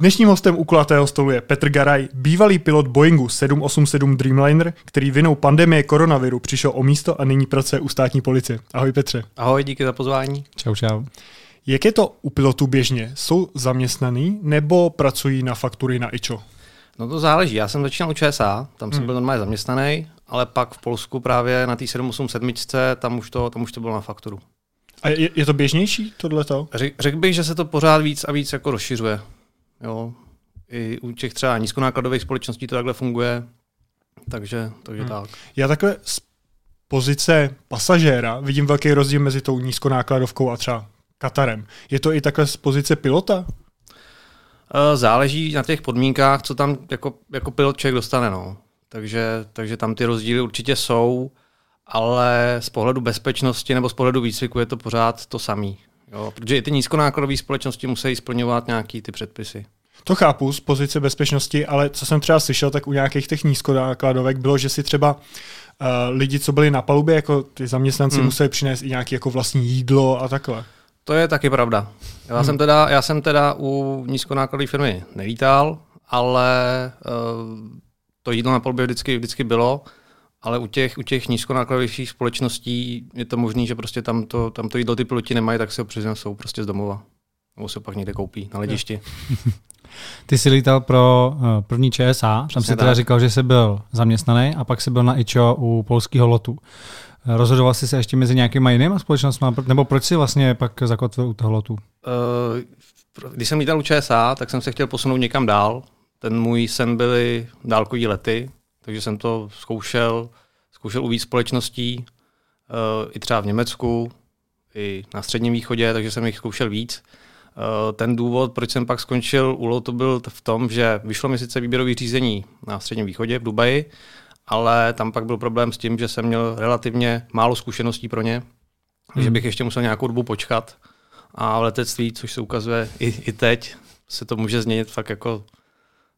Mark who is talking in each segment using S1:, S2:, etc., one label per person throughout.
S1: Dnešním hostem u kulatého stolu je Petr Garaj, bývalý pilot Boeingu 787 Dreamliner, který vinou pandemie koronaviru přišel o místo a nyní pracuje u státní policie. Ahoj Petře.
S2: Ahoj, díky za pozvání.
S3: Čau, čau.
S1: Jak je to u pilotů běžně? Jsou zaměstnaný nebo pracují na faktury na IČO?
S2: No to záleží. Já jsem začínal u ČSA, tam jsem hmm. byl normálně zaměstnaný, ale pak v Polsku právě na té 787 tam už to, tam už to bylo na fakturu.
S1: A je, je to běžnější tohleto?
S2: Řek, řekl bych, že se to pořád víc a víc jako rozšiřuje. Jo. I u těch třeba nízkonákladových společností to takhle funguje, takže, takže hmm. tak.
S1: Já takhle z pozice pasažéra vidím velký rozdíl mezi tou nízkonákladovkou a třeba Katarem. Je to i takhle z pozice pilota?
S2: Eh, záleží na těch podmínkách, co tam jako, jako pilot člověk dostane. No. Takže, takže tam ty rozdíly určitě jsou, ale z pohledu bezpečnosti nebo z pohledu výcviku je to pořád to samé. Protože i ty nízkonákladové společnosti musí splňovat nějaký ty předpisy.
S1: To chápu z pozice bezpečnosti, ale co jsem třeba slyšel, tak u nějakých těch nízkonákladovek bylo, že si třeba uh, lidi, co byli na palubě, jako ty zaměstnanci, hmm. museli přinést i nějaké jako vlastní jídlo a takhle.
S2: To je taky pravda. Já, hmm. jsem, teda, já jsem teda u nízkonákladové firmy nevítal, ale uh, to jídlo na palubě vždycky, vždycky bylo, ale u těch, u těch nízkonákladovějších společností je to možné, že prostě tam to, tam to jídlo ty piloti nemají, tak se ho přinesou prostě z domova. Nebo se pak někde koupí na ledišti.
S3: Ty jsi lítal pro uh, první ČSA, tam jsi teda říkal, že jsi byl zaměstnaný a pak jsi byl na IČO u polského lotu. Rozhodoval jsi se ještě mezi nějakýma jinýma společnostmi, nebo proč jsi vlastně pak zakotvil u toho lotu?
S2: Uh, když jsem lítal u ČSA, tak jsem se chtěl posunout někam dál. Ten můj sen byly dálkový lety, takže jsem to zkoušel, zkoušel u víc společností, uh, i třeba v Německu, i na Středním východě, takže jsem jich zkoušel víc. Uh, ten důvod, proč jsem pak skončil u lotu, byl v tom, že vyšlo mi sice výběrové řízení na Středním východě v Dubaji, ale tam pak byl problém s tím, že jsem měl relativně málo zkušeností pro ně, hmm. že bych ještě musel nějakou dobu počkat. A v letectví, což se ukazuje i, i teď, se to může změnit fakt jako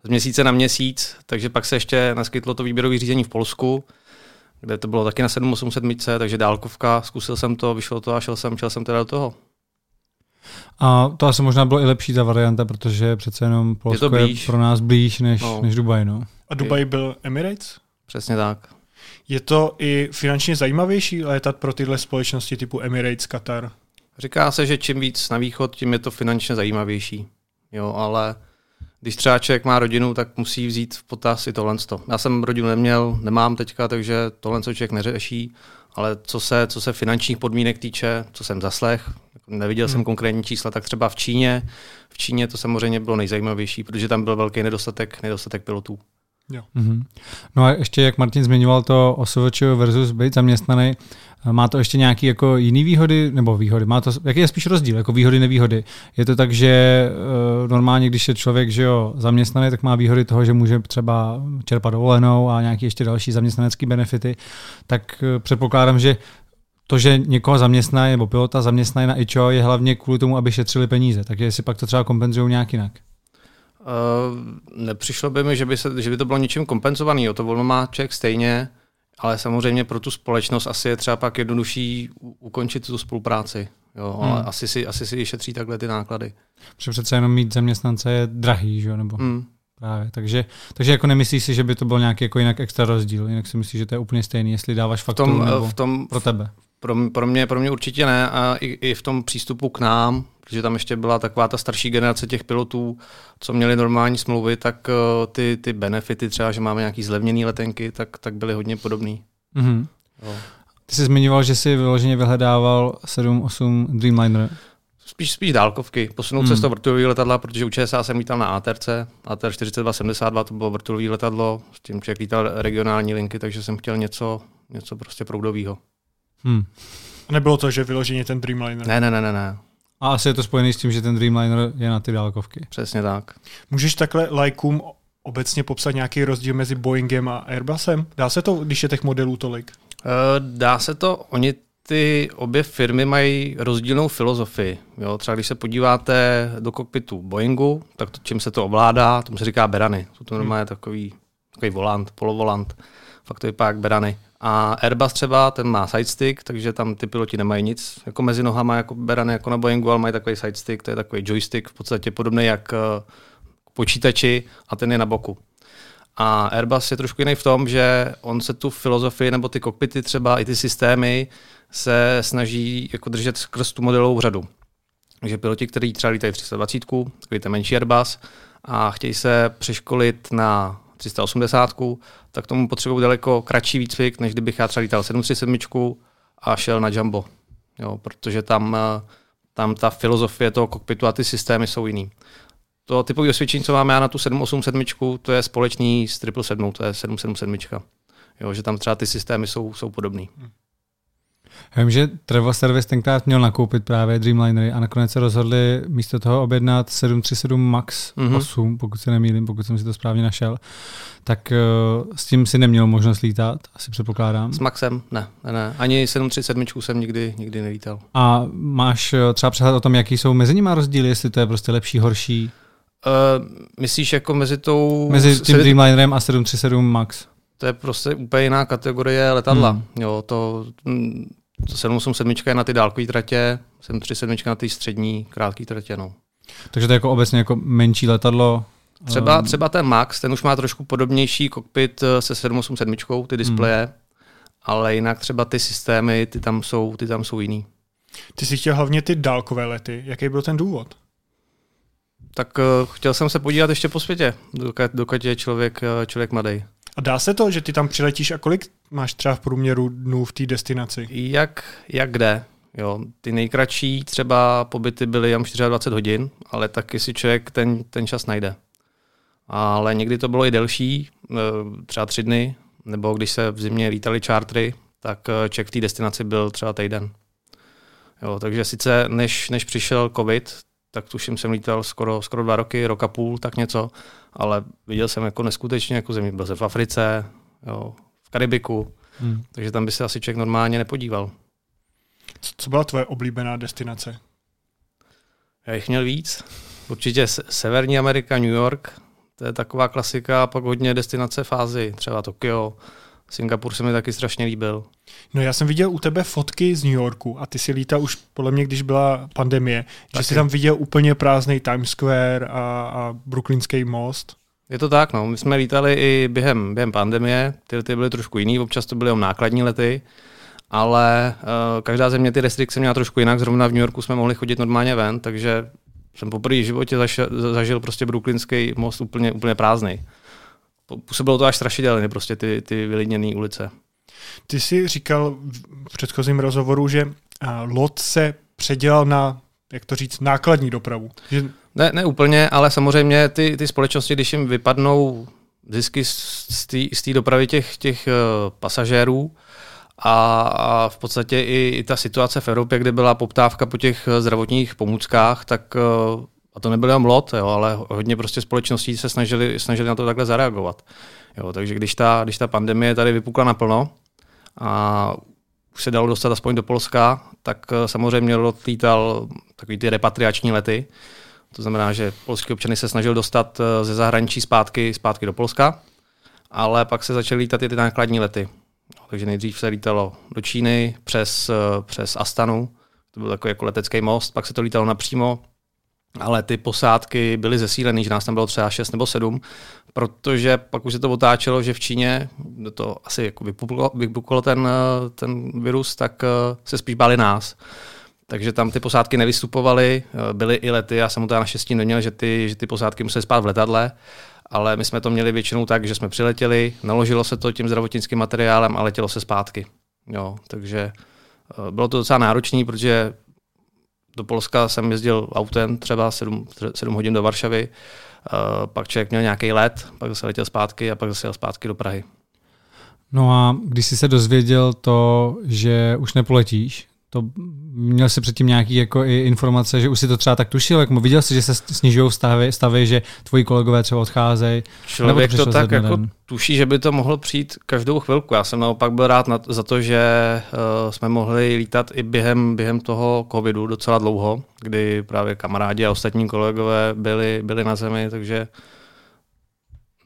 S2: z měsíce na měsíc, takže pak se ještě naskytlo to výběrové řízení v Polsku, kde to bylo taky na 787, takže dálkovka, zkusil jsem to, vyšlo to a šel jsem, šel jsem teda do toho.
S3: A to asi možná bylo i lepší ta varianta, protože přece jenom Polsko je, je pro nás blíž než, no. než Dubaj. No.
S1: A Dubaj byl Emirates?
S2: Přesně tak.
S1: Je to i finančně zajímavější létat pro tyhle společnosti typu Emirates, Qatar?
S2: Říká se, že čím víc na východ, tím je to finančně zajímavější. Jo, ale když třeba člověk má rodinu, tak musí vzít v potaz i tohle. Já jsem rodinu neměl, nemám teďka, takže tohle člověk neřeší, ale co se, co se finančních podmínek týče, co jsem zaslech, neviděl hmm. jsem konkrétní čísla, tak třeba v Číně, v Číně to samozřejmě bylo nejzajímavější, protože tam byl velký nedostatek, nedostatek pilotů.
S3: Jo. Mm-hmm. No a ještě, jak Martin zmiňoval to OSVČ versus být zaměstnaný, má to ještě nějaké jako jiné výhody, nebo výhody, má to, jaký je spíš rozdíl, jako výhody, nevýhody? Je to tak, že uh, normálně, když je člověk že jo, zaměstnaný, tak má výhody toho, že může třeba čerpat dovolenou a nějaké ještě další zaměstnanecké benefity, tak uh, předpokládám, že to, že někoho zaměstnají nebo pilota zaměstnají na IČO, je hlavně kvůli tomu, aby šetřili peníze. Tak jestli pak to třeba kompenzují nějak jinak.
S2: Uh, nepřišlo by mi, že by, se, že by to bylo něčím kompenzovaný. O to volno má člověk stejně, ale samozřejmě pro tu společnost asi je třeba pak jednodušší ukončit tu spolupráci. Jo, hmm. ale asi si, asi si šetří takhle ty náklady.
S3: Protože přece jenom mít zaměstnance je drahý, že jo? Nebo hmm. právě. Takže, takže jako nemyslíš si, že by to byl nějaký jako jinak extra rozdíl? Jinak si myslíš, že to je úplně stejný, jestli dáváš fakturu v tom, nebo v tom, pro tebe?
S2: Pro, pro, mě, pro mě určitě ne a i, i v tom přístupu k nám, protože tam ještě byla taková ta starší generace těch pilotů, co měli normální smlouvy, tak uh, ty, ty benefity třeba, že máme nějaký zlevněný letenky, tak, tak byly hodně podobný. Mm-hmm.
S3: Ty jsi zmiňoval, že jsi vyloženě vyhledával 7-8 Dreamliner.
S2: Spíš, spíš dálkovky. Posunout hmm. se z toho vrtulového letadla, protože u ČSA jsem lítal na ATRC, ATR 4272 to bylo vrtulové letadlo, s tím člověk lítal regionální linky, takže jsem chtěl něco, něco prostě proudového.
S1: Hmm. Nebylo to, že vyloženě ten Dreamliner?
S2: Ne, ne, ne, ne, ne.
S3: A asi je to spojený s tím, že ten Dreamliner je na ty dálkovky.
S2: Přesně tak.
S1: Můžeš takhle lajkům obecně popsat nějaký rozdíl mezi Boeingem a Airbusem? Dá se to, když je těch modelů tolik?
S2: Uh, dá se to. Oni ty obě firmy mají rozdílnou filozofii. Jo, třeba když se podíváte do kokpitu Boeingu, tak to, čím se to ovládá, tomu se říká berany. Jsou to normálně takový, takový volant, polovolant. Fakt to vypadá jak berany. A Airbus třeba, ten má sidestick, takže tam ty piloti nemají nic jako mezi nohama, jako berany jako na Boeingu, ale mají takový sidestick, to je takový joystick, v podstatě podobný jak počítači a ten je na boku. A Airbus je trošku jiný v tom, že on se tu filozofii nebo ty kokpity třeba i ty systémy se snaží jako držet skrz tu modelovou řadu. Takže piloti, kteří třeba lítají 320, takový ten menší Airbus, a chtějí se přeškolit na 380, tak tomu potřebují daleko kratší výcvik, než kdybych já třeba lítal 737 a šel na Jumbo. Jo, protože tam, tam ta filozofie toho kokpitu a ty systémy jsou jiný. To typové osvědčení, co máme já na tu 787, to je společný s 777, to je 777. Jo, že tam třeba ty systémy jsou, jsou podobné.
S3: Já vím, že Travel Service tenkrát měl nakoupit právě Dreamlinery a nakonec se rozhodli místo toho objednat 737 MAX mm-hmm. 8, pokud se nemýlím, pokud jsem si to správně našel. Tak uh, s tím si neměl možnost lítat, asi předpokládám.
S2: S Maxem? Ne, ne, ne. Ani 737 jsem nikdy, nikdy nelítal.
S3: A máš eh, třeba přehled o tom, jaký jsou mezi nimi rozdíly, jestli to je prostě lepší, horší?
S2: Uh, myslíš jako mezi tou...
S3: Mezi tím Dreamlinerem a 737 MAX?
S2: To je prostě úplně jiná kategorie letadla. Hmm. Jo, to, mm, to 787 je na ty dálkové tratě, 737 na ty střední, krátké tratě. No.
S3: Takže to je jako obecně jako menší letadlo?
S2: Třeba, um... třeba ten Max, ten už má trošku podobnější kokpit eh, se 787, ty displeje, hmm. ale jinak třeba ty systémy, ty tam jsou, ty tam jsou jiný.
S1: Ty jsi chtěl hlavně ty dálkové lety. Jaký byl ten důvod?
S2: Tak uh, chtěl jsem se podívat ještě po světě, dokud, dokud je člověk, uh, člověk mladý.
S1: A dá se to, že ty tam přiletíš a kolik máš třeba v průměru dnů v té destinaci?
S2: Jak, jak kde? Jo, ty nejkratší třeba pobyty byly jen 24 hodin, ale taky si člověk ten, ten čas najde. Ale někdy to bylo i delší, eh, třeba tři dny, nebo když se v zimě lítali čártry, tak ček v té destinaci byl třeba týden. Jo, takže sice než, než přišel covid, tak tuším jsem lítal skoro, skoro dva roky, roka půl, tak něco, ale viděl jsem jako neskutečně jako země. Byl jsem v Africe, jo, Karibiku, hmm. takže tam by se asi člověk normálně nepodíval.
S1: Co byla tvoje oblíbená destinace?
S2: Já jich měl víc. Určitě Severní Amerika, New York, to je taková klasika, a pak hodně destinace fázy, třeba Tokio, Singapur se mi taky strašně líbil.
S1: No já jsem viděl u tebe fotky z New Yorku a ty si lítal už podle mě, když byla pandemie, taky. že jsi tam viděl úplně prázdný Times Square a, a Brooklynský most.
S2: Je to tak, no. My jsme lítali i během, během pandemie, ty lety byly trošku jiný, občas to byly jen nákladní lety, ale uh, každá země ty restrikce měla trošku jinak, zrovna v New Yorku jsme mohli chodit normálně ven, takže jsem poprvé v životě zašel, zažil prostě Brooklynský most úplně, úplně prázdný působilo to až strašidelně, prostě ty, ty vylidněné ulice.
S1: Ty jsi říkal v předchozím rozhovoru, že lot se předělal na, jak to říct, nákladní dopravu. Že...
S2: Ne, ne úplně, ale samozřejmě ty, ty společnosti, když jim vypadnou zisky z té dopravy těch, těch uh, pasažérů, a, a v podstatě i, i ta situace v Evropě, kde byla poptávka po těch zdravotních pomůckách, tak uh, a to nebyl jenom lot, jo, ale hodně prostě společností se snažili, snažili na to takhle zareagovat. Jo, takže když ta, když ta pandemie tady vypukla naplno a už se dalo dostat aspoň do Polska, tak eh, samozřejmě lot lítal takový ty repatriační lety. To znamená, že polský občany se snažil dostat eh, ze zahraničí zpátky, zpátky do Polska, ale pak se začaly lítat i ty nákladní lety. Takže nejdřív se lítalo do Číny přes, eh, přes Astanu, to byl takový jako letecký most, pak se to lítalo napřímo ale ty posádky byly zesílený, že nás tam bylo třeba 6 nebo 7, protože pak už se to otáčelo, že v Číně to asi jako vypuklo, vypuklo ten, ten virus, tak eh, se spíš báli nás. Takže tam ty posádky nevystupovaly, eh, byly i lety, já jsem to naštěstí neměl, že ty, že ty posádky musely spát v letadle, ale my jsme to měli většinou tak, že jsme přiletěli, naložilo se to tím zdravotnickým materiálem a letělo se zpátky. Jo, takže eh, bylo to docela náročné, protože do Polska jsem jezdil autem třeba 7, 7 hodin do Varšavy, uh, pak člověk měl nějaký let, pak zase letěl zpátky a pak zase jel zpátky do Prahy.
S3: No a když jsi se dozvěděl to, že už nepoletíš, to měl jsi předtím nějaký jako i informace, že už si to třeba tak tušil, jak viděl jsi, že se snižují stavy, stavy, že tvoji kolegové třeba odcházejí.
S2: Člověk to, to tak jako den? tuší, že by to mohlo přijít každou chvilku. Já jsem naopak byl rád na, za to, že uh, jsme mohli lítat i během, během toho covidu docela dlouho, kdy právě kamarádi a ostatní kolegové byli, byli na zemi, takže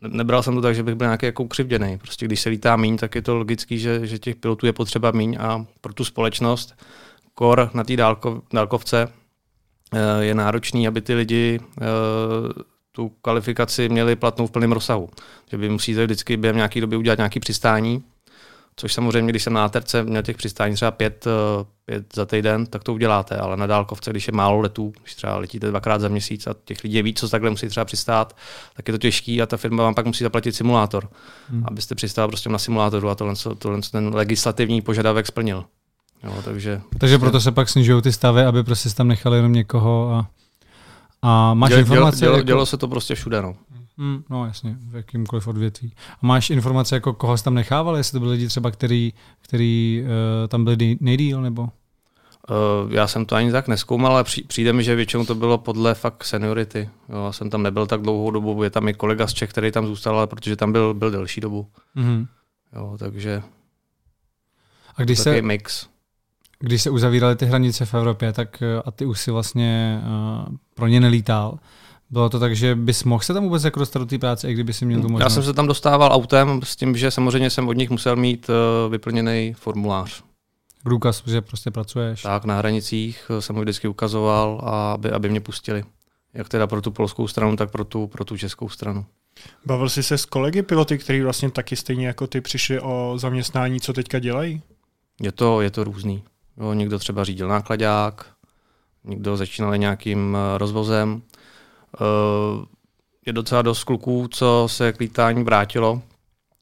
S2: nebral jsem to tak, že bych byl nějaký jako ukřivděný. Prostě když se lítá míň, tak je to logický, že, že těch pilotů je potřeba míň a pro tu společnost kor na té dálko, dálkovce eh, je náročný, aby ty lidi eh, tu kvalifikaci měli platnou v plném rozsahu. Že vy musíte vždycky během nějaké doby udělat nějaké přistání, což samozřejmě, když jsem na terce měl těch přistání třeba pět, eh, pět za týden, tak to uděláte, ale na dálkovce, když je málo letů, když třeba letíte dvakrát za měsíc a těch lidí je víc, co takhle musí třeba přistát, tak je to těžký a ta firma vám pak musí zaplatit simulátor, hmm. abyste přistál prostě na simulátoru a tohle, tohle ten legislativní požadavek splnil. Jo, takže,
S3: takže proto se pak snižují ty stavy, aby prostě tam nechali jenom někoho a, a máš dělo, informace?
S2: Dělo, dělo, jako... se to prostě všude, no.
S3: Hmm, no jasně, v jakýmkoliv odvětví. A máš informace, jako koho jsi tam nechával, jestli to byli lidi třeba, který, který uh, tam byli nejdíl, nebo?
S2: Uh, já jsem to ani tak neskoumal, ale přijde mi, že většinou to bylo podle fakt seniority. Jo, já jsem tam nebyl tak dlouhou dobu, je tam i kolega z Čech, který tam zůstal, ale protože tam byl, byl delší dobu. Mm-hmm. Jo, takže
S3: a když se, mix. Když se uzavíraly ty hranice v Evropě, tak eh, a ty už si vlastně uh, pro ně nelítal, bylo to tak, že bys mohl se tam vůbec jako dostat do té práce, i kdyby si měl tu možnost?
S2: Já jsem se tam dostával autem s tím, že samozřejmě jsem od nich musel mít uh, vyplněný formulář.
S3: Průkaz, že prostě pracuješ.
S2: Tak, na hranicích jsem ho vždycky ukazoval, a aby, aby mě pustili. Jak teda pro tu polskou stranu, tak pro tu, pro tu českou stranu.
S1: Bavil jsi se s kolegy piloty, kteří vlastně taky stejně jako ty přišli o zaměstnání, co teďka dělají?
S2: Je to, je to různý. Jo, někdo třeba řídil nákladák, někdo začínal nějakým eh, rozvozem. Eh, je docela dost kluků, co se k lítání vrátilo,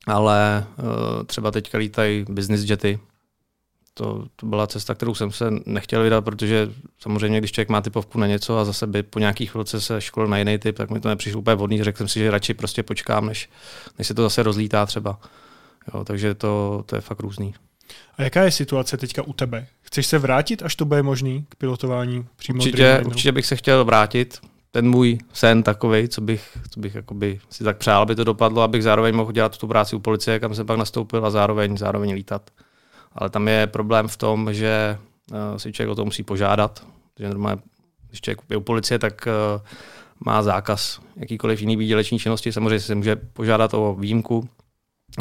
S2: ale eh, třeba teďka lítají business jety. To, to byla cesta, kterou jsem se nechtěl vydat, protože samozřejmě, když člověk má typovku na něco a zase by po nějakých chvilce se školil na jiný typ, tak mi to nepřišlo úplně vhodný. Řekl jsem si, že radši prostě počkám, než, než se to zase rozlítá třeba. Jo, takže to, to je fakt různý.
S1: A jaká je situace teďka u tebe? Chceš se vrátit, až to bude možný k pilotování přímo
S2: určitě, určitě bych se chtěl vrátit. Ten můj sen takový, co bych, co bych jakoby si tak přál, aby to dopadlo, abych zároveň mohl dělat tu práci u policie, kam jsem pak nastoupil a zároveň, zároveň lítat. Ale tam je problém v tom, že uh, si člověk o to musí požádat. Že normálně, když člověk je u policie, tak uh, má zákaz jakýkoliv jiný výděleční činnosti. Samozřejmě se může požádat o výjimku,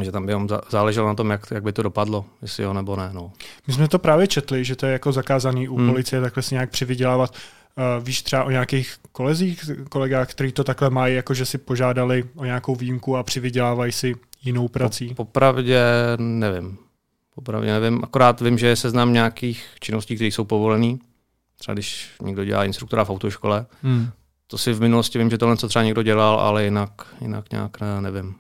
S2: že tam by záleželo na tom, jak, jak by to dopadlo, jestli jo nebo ne. No.
S1: My jsme to právě četli, že to je jako zakázaný u hmm. policie takhle si nějak přivydělávat. Uh, víš třeba o nějakých kolezích, kolegách, kteří to takhle mají, jako že si požádali o nějakou výjimku a přivydělávají si jinou prací? Po,
S2: popravdě nevím. Popravdě nevím, akorát vím, že je seznam nějakých činností, které jsou povolené. Třeba když někdo dělá instruktora v autoškole, hmm. to si v minulosti vím, že tohle co třeba někdo dělal, ale jinak, jinak nějak ne, nevím.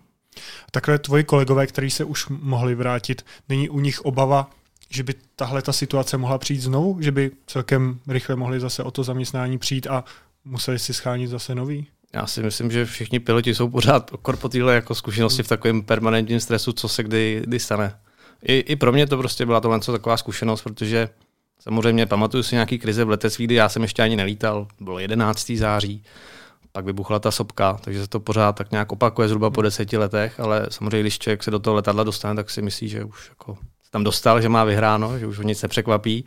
S1: Takhle tvoji kolegové, kteří se už mohli vrátit, není u nich obava, že by tahle ta situace mohla přijít znovu, že by celkem rychle mohli zase o to zaměstnání přijít a museli si schánit zase nový?
S2: Já si myslím, že všichni piloti jsou pořád po téhle jako zkušenosti v takovém permanentním stresu, co se kdy, kdy stane. I, I pro mě to prostě byla tohle taková zkušenost, protože samozřejmě pamatuju si nějaký krize v letectví, kdy já jsem ještě ani nelítal, bylo 11. září, pak vybuchla ta sopka, takže se to pořád tak nějak opakuje zhruba po deseti letech, ale samozřejmě, když člověk se do toho letadla dostane, tak si myslí, že už jako tam dostal, že má vyhráno, že už ho nic nepřekvapí,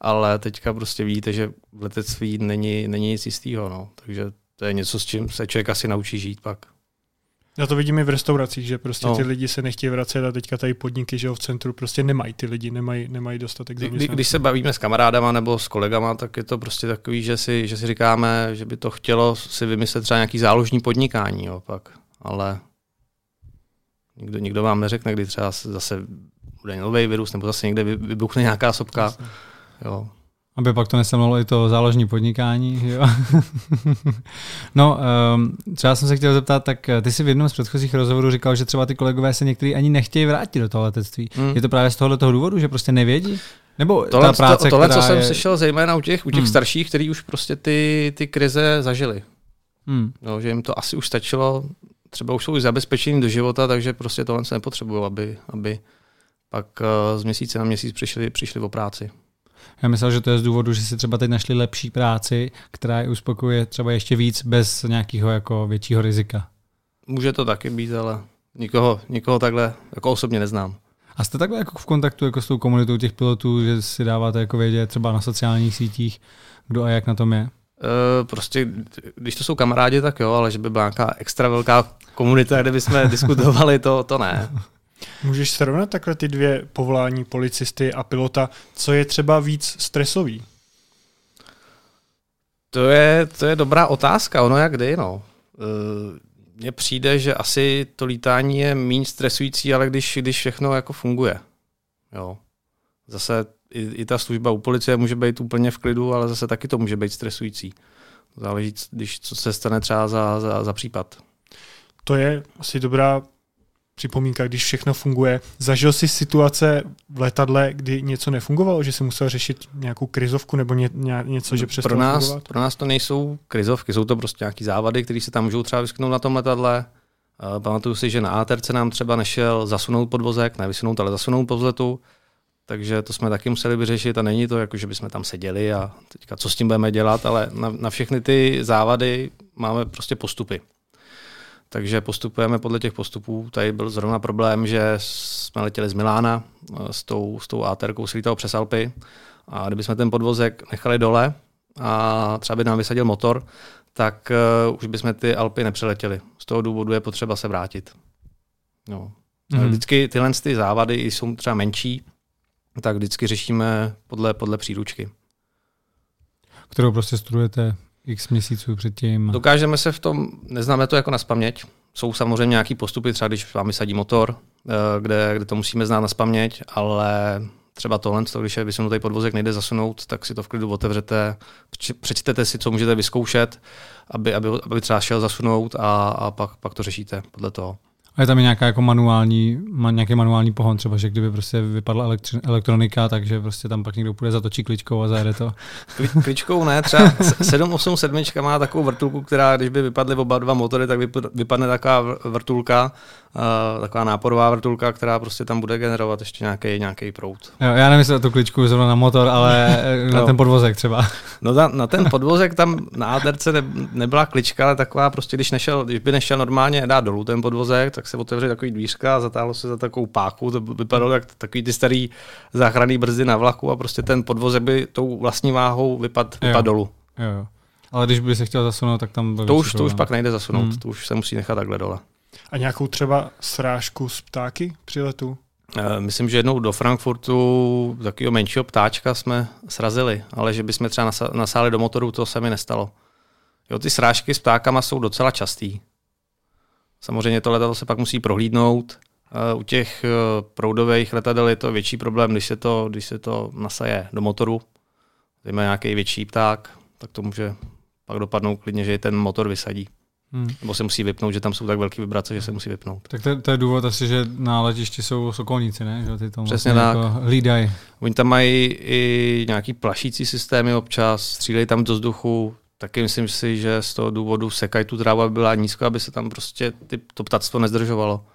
S2: ale teďka prostě vidíte, že v letectví není, není nic jistého, no. takže to je něco, s čím se člověk asi naučí žít pak.
S1: Já to vidím i v restauracích, že prostě no. ty lidi se nechtějí vracet a teďka tady podniky, že v centru prostě nemají ty lidi, nemají, nemají dostatek
S2: Kdy, Když se bavíme s kamarádama nebo s kolegama, tak je to prostě takový, že si, že si říkáme, že by to chtělo si vymyslet třeba nějaký záložní podnikání, jo, pak. ale nikdo, nikdo vám neřekne, kdy třeba zase bude nový virus nebo zase někde vybuchne nějaká sopka. Jo.
S3: Aby pak to nesemlalo i to záložní podnikání. Jo? no, um, třeba jsem se chtěl zeptat, tak eh, ty si v jednom z předchozích rozhovorů říkal, že třeba ty kolegové se někteří ani nechtějí vrátit do toho letectví. Hmm. Je to právě z tohohle toho důvodu, že prostě nevědí? Nebo
S2: tohle, ta práce, to, tohle co je... jsem slyšel zejména u těch, u těch hmm. starších, kteří už prostě ty, ty krize zažili. Hmm. No, že jim to asi už stačilo, třeba už jsou zabezpečení do života, takže prostě tohle se nepotřebují, aby, aby pak uh, z měsíce na měsíc přišli, přišli o práci.
S3: Já myslel, že to je z důvodu, že si třeba teď našli lepší práci, která je uspokojuje třeba ještě víc bez nějakého jako většího rizika.
S2: Může to taky být, ale nikoho, nikoho takhle jako osobně neznám.
S3: A jste takhle jako v kontaktu jako s tou komunitou těch pilotů, že si dáváte jako vědět třeba na sociálních sítích, kdo a jak na tom je?
S2: Uh, prostě, když to jsou kamarádi, tak jo, ale že by byla nějaká extra velká komunita, kde bychom diskutovali, to, to ne.
S1: Můžeš srovnat takhle ty dvě povolání policisty a pilota, co je třeba víc stresový?
S2: To je, to je dobrá otázka, ono jak kdy, no. mně přijde, že asi to lítání je méně stresující, ale když, když všechno jako funguje. Jo. Zase i, i ta služba u policie může být úplně v klidu, ale zase taky to může být stresující. Záleží, když co se stane třeba za, za, za případ.
S1: To je asi dobrá připomínka, když všechno funguje. Zažil jsi situace v letadle, kdy něco nefungovalo, že si musel řešit nějakou krizovku nebo ně, ně, něco, že přestalo
S2: pro nás,
S1: fungovat?
S2: Pro nás to nejsou krizovky, jsou to prostě nějaké závady, které se tam můžou třeba vyskytnout na tom letadle. Uh, pamatuju si, že na ATRC nám třeba nešel zasunout podvozek, ne vysunout, ale zasunout po vzletu. Takže to jsme taky museli vyřešit a není to jako, že bychom tam seděli a teďka co s tím budeme dělat, ale na, na všechny ty závady máme prostě postupy. Takže postupujeme podle těch postupů. Tady byl zrovna problém, že jsme letěli z Milána eh, s tou, s tou ATRkou, se lítalo přes Alpy a kdybychom ten podvozek nechali dole a třeba by nám vysadil motor, tak uh, už bychom ty Alpy nepřeletěli. Z toho důvodu je potřeba se vrátit. No. Mm. Vždycky tyhle ty závady jsou třeba menší, tak vždycky řešíme podle, podle příručky.
S3: Kterou prostě studujete x měsíců předtím.
S2: Dokážeme se v tom, neznáme to jako na spaměť. Jsou samozřejmě nějaký postupy, třeba když vám vysadí motor, eh, kde, kde to musíme znát na spaměť, ale třeba tohle, když je vysunutý podvozek, nejde zasunout, tak si to v klidu otevřete, přečtete si, co můžete vyzkoušet, aby, aby, aby třeba šel zasunout a, a pak, pak to řešíte podle toho.
S3: A je tam i nějaká jako manuální, nějaký manuální pohon, třeba, že kdyby prostě vypadla elektri- elektronika, takže prostě tam pak někdo půjde zatočí kličkou a zajede to.
S2: Kličkou ne, třeba 787 má takovou vrtulku, která když by vypadly oba dva motory, tak vypadne taková vrtulka, taková náporová vrtulka, která prostě tam bude generovat ještě nějaký, nějaký prout.
S3: Jo, já nemyslím tu kličku zrovna na motor, ale na no. ten podvozek třeba.
S2: No na, na ten podvozek tam na ATRC ne, nebyla klička, ale taková prostě, když, nešel, když by nešel normálně dát dolů ten podvozek, tak se otevře takový dvířka a zatáhlo se za takovou páku, to vypadalo jak takový ty starý záchranný brzdy na vlaku a prostě ten podvozek by tou vlastní váhou vypad, vypad dolů.
S3: Jo, jo. Ale když by se chtěl zasunout, tak tam...
S2: To už, to už pak nejde zasunout, hmm. to už se musí nechat takhle dole.
S1: A nějakou třeba srážku z ptáky při letu?
S2: Eh, myslím, že jednou do Frankfurtu takového menšího ptáčka jsme srazili, ale že bychom třeba nasáli do motoru, to se mi nestalo. Jo, ty srážky s ptákama jsou docela častý. Samozřejmě to letadlo se pak musí prohlídnout. Eh, u těch eh, proudových letadel je to větší problém, když se to, když se to nasaje do motoru. Má nějaký větší pták, tak to může pak dopadnout klidně, že ten motor vysadí. Hmm. Nebo se musí vypnout, že tam jsou tak velké vibrace, že se musí vypnout.
S3: Tak to, to je důvod asi, že na letišti jsou sokolníci, ne? Že ty
S2: to Přesně tak. Jako
S3: hlídají.
S2: Oni tam mají i nějaký plašící systémy občas, střílejí tam do vzduchu, taky myslím si, že z toho důvodu sekají tu trávu, aby byla nízko, aby se tam prostě ty, to ptactvo nezdržovalo.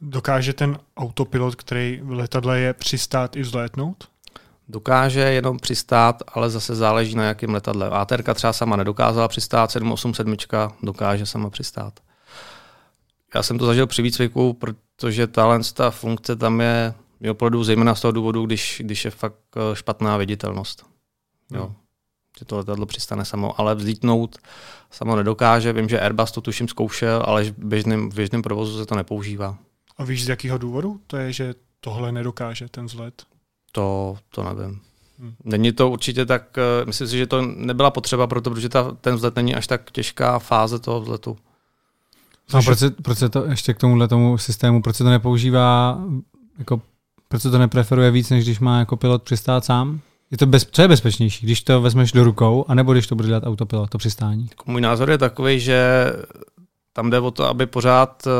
S1: Dokáže ten autopilot, který v letadle je, přistát i vzlétnout?
S2: Dokáže jenom přistát, ale zase záleží na jakém letadle. ATR třeba sama nedokázala přistát, 787 dokáže sama přistát. Já jsem to zažil při výcviku, protože tahle ta funkce tam je mimo pohledu zejména z toho důvodu, když, když je fakt eh, špatná viditelnost. Jo. Hmm. Že to letadlo přistane samo, ale vzlítnout samo nedokáže. Vím, že Airbus to tuším zkoušel, ale v běžném, v běžném provozu se to nepoužívá.
S1: A víš z jakého důvodu? To je, že tohle nedokáže ten vzlet?
S2: To, to nevím. Hmm. Není to určitě tak, eh, myslím si, že to nebyla potřeba proto, protože ta, ten vzlet není až tak těžká fáze toho vzletu.
S3: No, proč, se, proč se to ještě k tomuhle tomu systému, proč se to nepoužívá, jako, proč se to nepreferuje víc, než když má jako pilot přistát sám? Je to bez, co je bezpečnější, když to vezmeš do rukou, anebo když to bude dělat autopilot, to přistání?
S2: Můj názor je takový, že tam jde o to, aby pořád eh,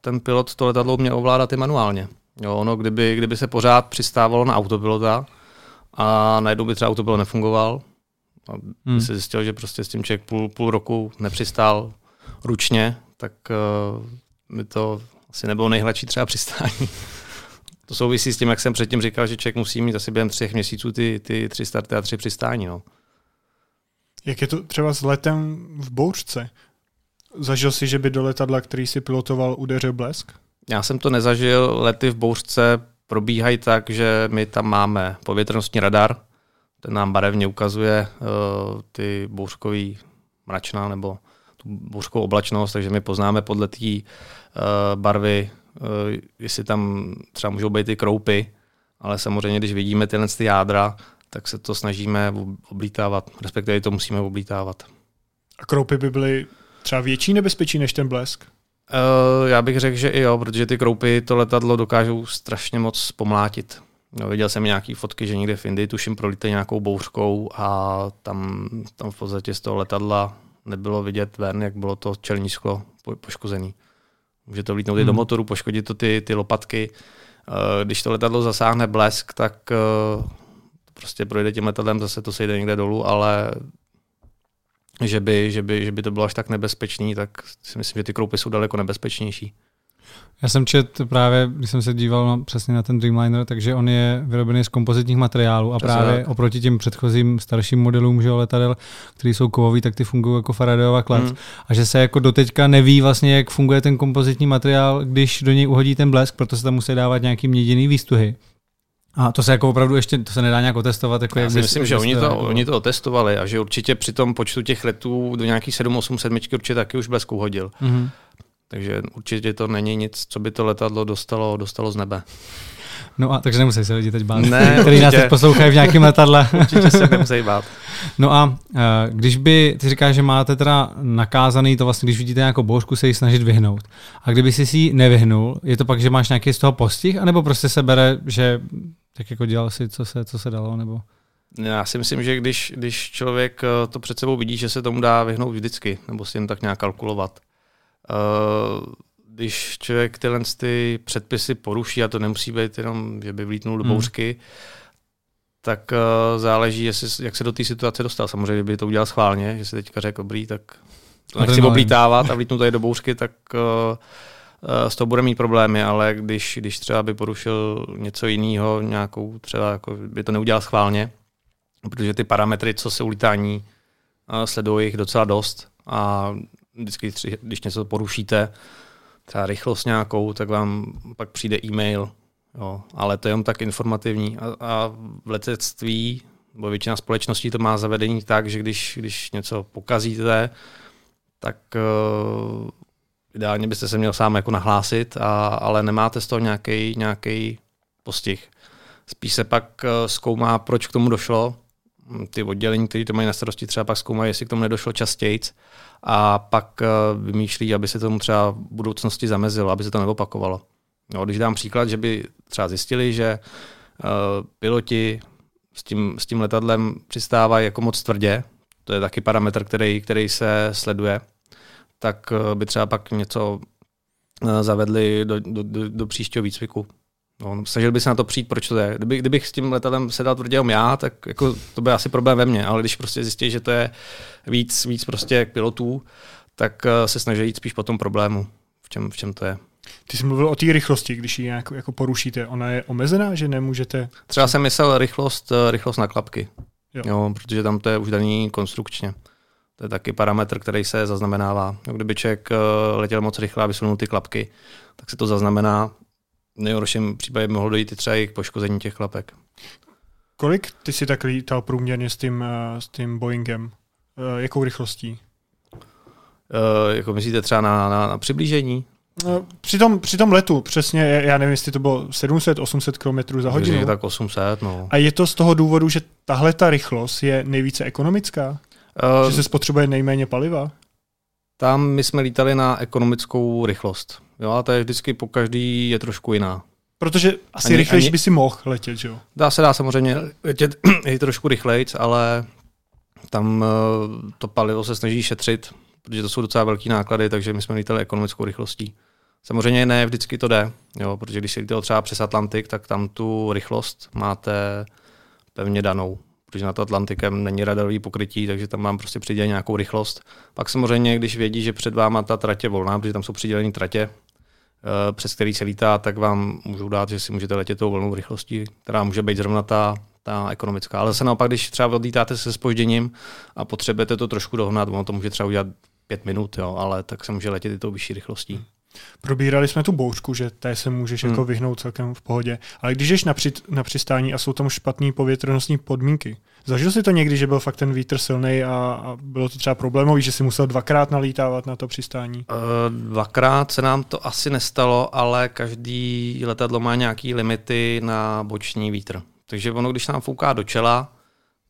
S2: ten pilot to letadlo měl ovládat i manuálně. Jo, ono, kdyby, kdyby se pořád přistávalo na autopilota a najednou by třeba autopilot nefungoval, a by hmm. se zjistil, že prostě s tím člověk půl, půl roku nepřistál ručně, tak uh, by to asi nebylo nejhladší třeba přistání. to souvisí s tím, jak jsem předtím říkal, že člověk musí mít asi během třech měsíců ty, ty tři starty a tři přistání. No.
S1: Jak je to třeba s letem v bouřce? Zažil jsi, že by do letadla, který si pilotoval, udeřil blesk?
S2: Já jsem to nezažil. Lety v bouřce probíhají tak, že my tam máme povětrnostní radar, ten nám barevně ukazuje uh, ty bouřkový mračna nebo tu bouřkovou oblačnost, takže my poznáme podle té uh, barvy, uh, jestli tam třeba můžou být ty kroupy, ale samozřejmě, když vidíme tyhle ty jádra, tak se to snažíme oblítávat, respektive to musíme oblítávat.
S1: A kroupy by byly třeba větší nebezpečí než ten blesk?
S2: Uh, já bych řekl, že i jo, protože ty kroupy to letadlo dokážou strašně moc pomlátit. No, viděl jsem nějaké fotky, že někde v Indii tuším prolíte nějakou bouřkou a tam, tam v podstatě z toho letadla nebylo vidět ven, jak bylo to čelní sklo poškozený. Může to vlítnout hmm. i do hmm. motoru, poškodit to ty, ty lopatky. Uh, když to letadlo zasáhne blesk, tak uh, prostě projde tím letadlem, zase to sejde někde dolů, ale že by, že by, že by to bylo až tak nebezpečný, tak si myslím, že ty kroupy jsou daleko nebezpečnější.
S3: Já jsem čet právě, když jsem se díval na, přesně na ten Dreamliner, takže on je vyrobený z kompozitních materiálů a právě tak. oproti těm předchozím starším modelům že letadel, které jsou kovový, tak ty fungují jako Faradayova klec. Hmm. A že se jako doteďka neví vlastně, jak funguje ten kompozitní materiál, když do něj uhodí ten blesk, proto se tam musí dávat nějaký měděný výstuhy. A to se jako opravdu ještě, to se nedá nějak otestovat. Jako
S2: Já si myslím, že oni to, jako... oni to otestovali a že určitě při tom počtu těch letů do nějakých 7, 8, 7 určitě taky už blesku hodil. Mm-hmm. Takže určitě to není nic, co by to letadlo dostalo, dostalo z nebe.
S3: No a takže nemusí se lidi teď bát,
S2: ne,
S3: který nás teď poslouchají v nějakém letadle.
S2: určitě se nemusí bát.
S3: No a uh, když by, ty říkáš, že máte teda nakázaný to vlastně, když vidíte nějakou bouřku, se jí snažit vyhnout. A kdyby si si nevyhnul, je to pak, že máš nějaký z toho postih, anebo prostě se bere, že tak jako dělal si, co se, co se dalo, nebo?
S2: Já si myslím, že když, když člověk eh, to před sebou vidí, že se tomu dá vyhnout vždycky, nebo si jen tak nějak kalkulovat. Uh, když člověk tyhle ty předpisy poruší, a to nemusí být jenom, že by vlítnul do hmm. bouřky, tak uh, záleží, jestli, jak se do té situace dostal. Samozřejmě, kdyby to udělal schválně, že si teďka řekl, dobrý, tak to nechci oblítávat a vlítnu tady do bouřky, tak uh, s toho bude mít problémy, ale když, když třeba by porušil něco jiného, nějakou třeba jako by to neudělal schválně, protože ty parametry, co se ulítání, sledují jich docela dost a vždycky, když něco porušíte, třeba rychlost nějakou, tak vám pak přijde e-mail, jo, ale to je jen tak informativní. A, a v letectví, bo většina společností to má zavedení tak, že když, když něco pokazíte, tak uh, ideálně byste se měl sám jako nahlásit, a, ale nemáte z toho nějaký postih. Spíš se pak uh, zkoumá, proč k tomu došlo. Ty oddělení, které to mají na starosti, třeba pak zkoumají, jestli k tomu nedošlo častěji a pak uh, vymýšlí, aby se tomu třeba v budoucnosti zamezilo, aby se to neopakovalo. No, když dám příklad, že by třeba zjistili, že uh, piloti s tím, s tím letadlem přistávají jako moc tvrdě, to je taky parametr, který, který se sleduje, tak uh, by třeba pak něco uh, zavedli do, do, do, do příštího výcviku. No, snažil by se na to přijít, proč to je. Kdyby, kdybych s tím letadlem sedal tvrdě já, tak jako to by asi problém ve mně, ale když prostě zjistí, že to je víc, víc prostě pilotů, tak uh, se snaží jít spíš po tom problému, v čem, v čem to je.
S1: Ty jsi mluvil o té rychlosti, když ji nějak jako porušíte. Ona je omezená, že nemůžete...
S2: Třeba jsem myslel rychlost, eh, rychlost na klapky, jo. Jo, protože tam to je už daný konstrukčně. To je taky parametr, který se zaznamenává. Kdyby člověk eh, letěl moc rychle a vysunul ty klapky, tak se to zaznamená. V nejhorším případě mohlo dojít i třeba i k poškození těch klapek.
S1: Kolik ty si tak lítal průměrně s tím, s tím Boeingem? Jakou rychlostí?
S2: Uh, jako myslíte třeba na, na, na přiblížení?
S1: No, při, tom, při tom letu, přesně, já nevím, jestli to bylo 700-800 km za hodinu.
S2: Tak 800, no.
S1: A je to z toho důvodu, že tahle ta rychlost je nejvíce ekonomická? Uh, že se spotřebuje nejméně paliva?
S2: Tam my jsme lítali na ekonomickou rychlost. Jo, a to je vždycky po každý je trošku jiná.
S1: Protože asi ani, rychlejší ani... by si mohl letět, jo?
S2: Dá se dá samozřejmě letět i trošku rychlejc, ale tam uh, to palivo se snaží šetřit, protože to jsou docela velké náklady, takže my jsme lítali ekonomickou rychlostí. Samozřejmě ne vždycky to jde, jo, protože když se lítal třeba přes Atlantik, tak tam tu rychlost máte pevně danou, protože nad Atlantikem není radarový pokrytí, takže tam vám prostě přijde nějakou rychlost. Pak samozřejmě, když vědí, že před váma ta tratě volná, protože tam jsou přidělené tratě, eh, přes který se lítá, tak vám můžou dát, že si můžete letět tou volnou rychlostí, která může být zrovna ta, ta ekonomická. Ale zase naopak, když třeba odlítáte se spožděním a potřebujete to trošku dohnat, ono to může třeba udělat pět minut, jo, ale tak se může letět i tou vyšší rychlostí.
S1: Probírali jsme tu bouřku, že té se můžeš jako hmm. jako vyhnout celkem v pohodě. Ale když jsi na, při, na přistání a jsou tam špatné povětrnostní podmínky, zažil jsi to někdy, že byl fakt ten vítr silný a, a bylo to třeba problémový, že si musel dvakrát nalítávat na to přistání?
S2: Uh, dvakrát se nám to asi nestalo, ale každý letadlo má nějaký limity na boční vítr. Takže ono, když nám fouká do čela,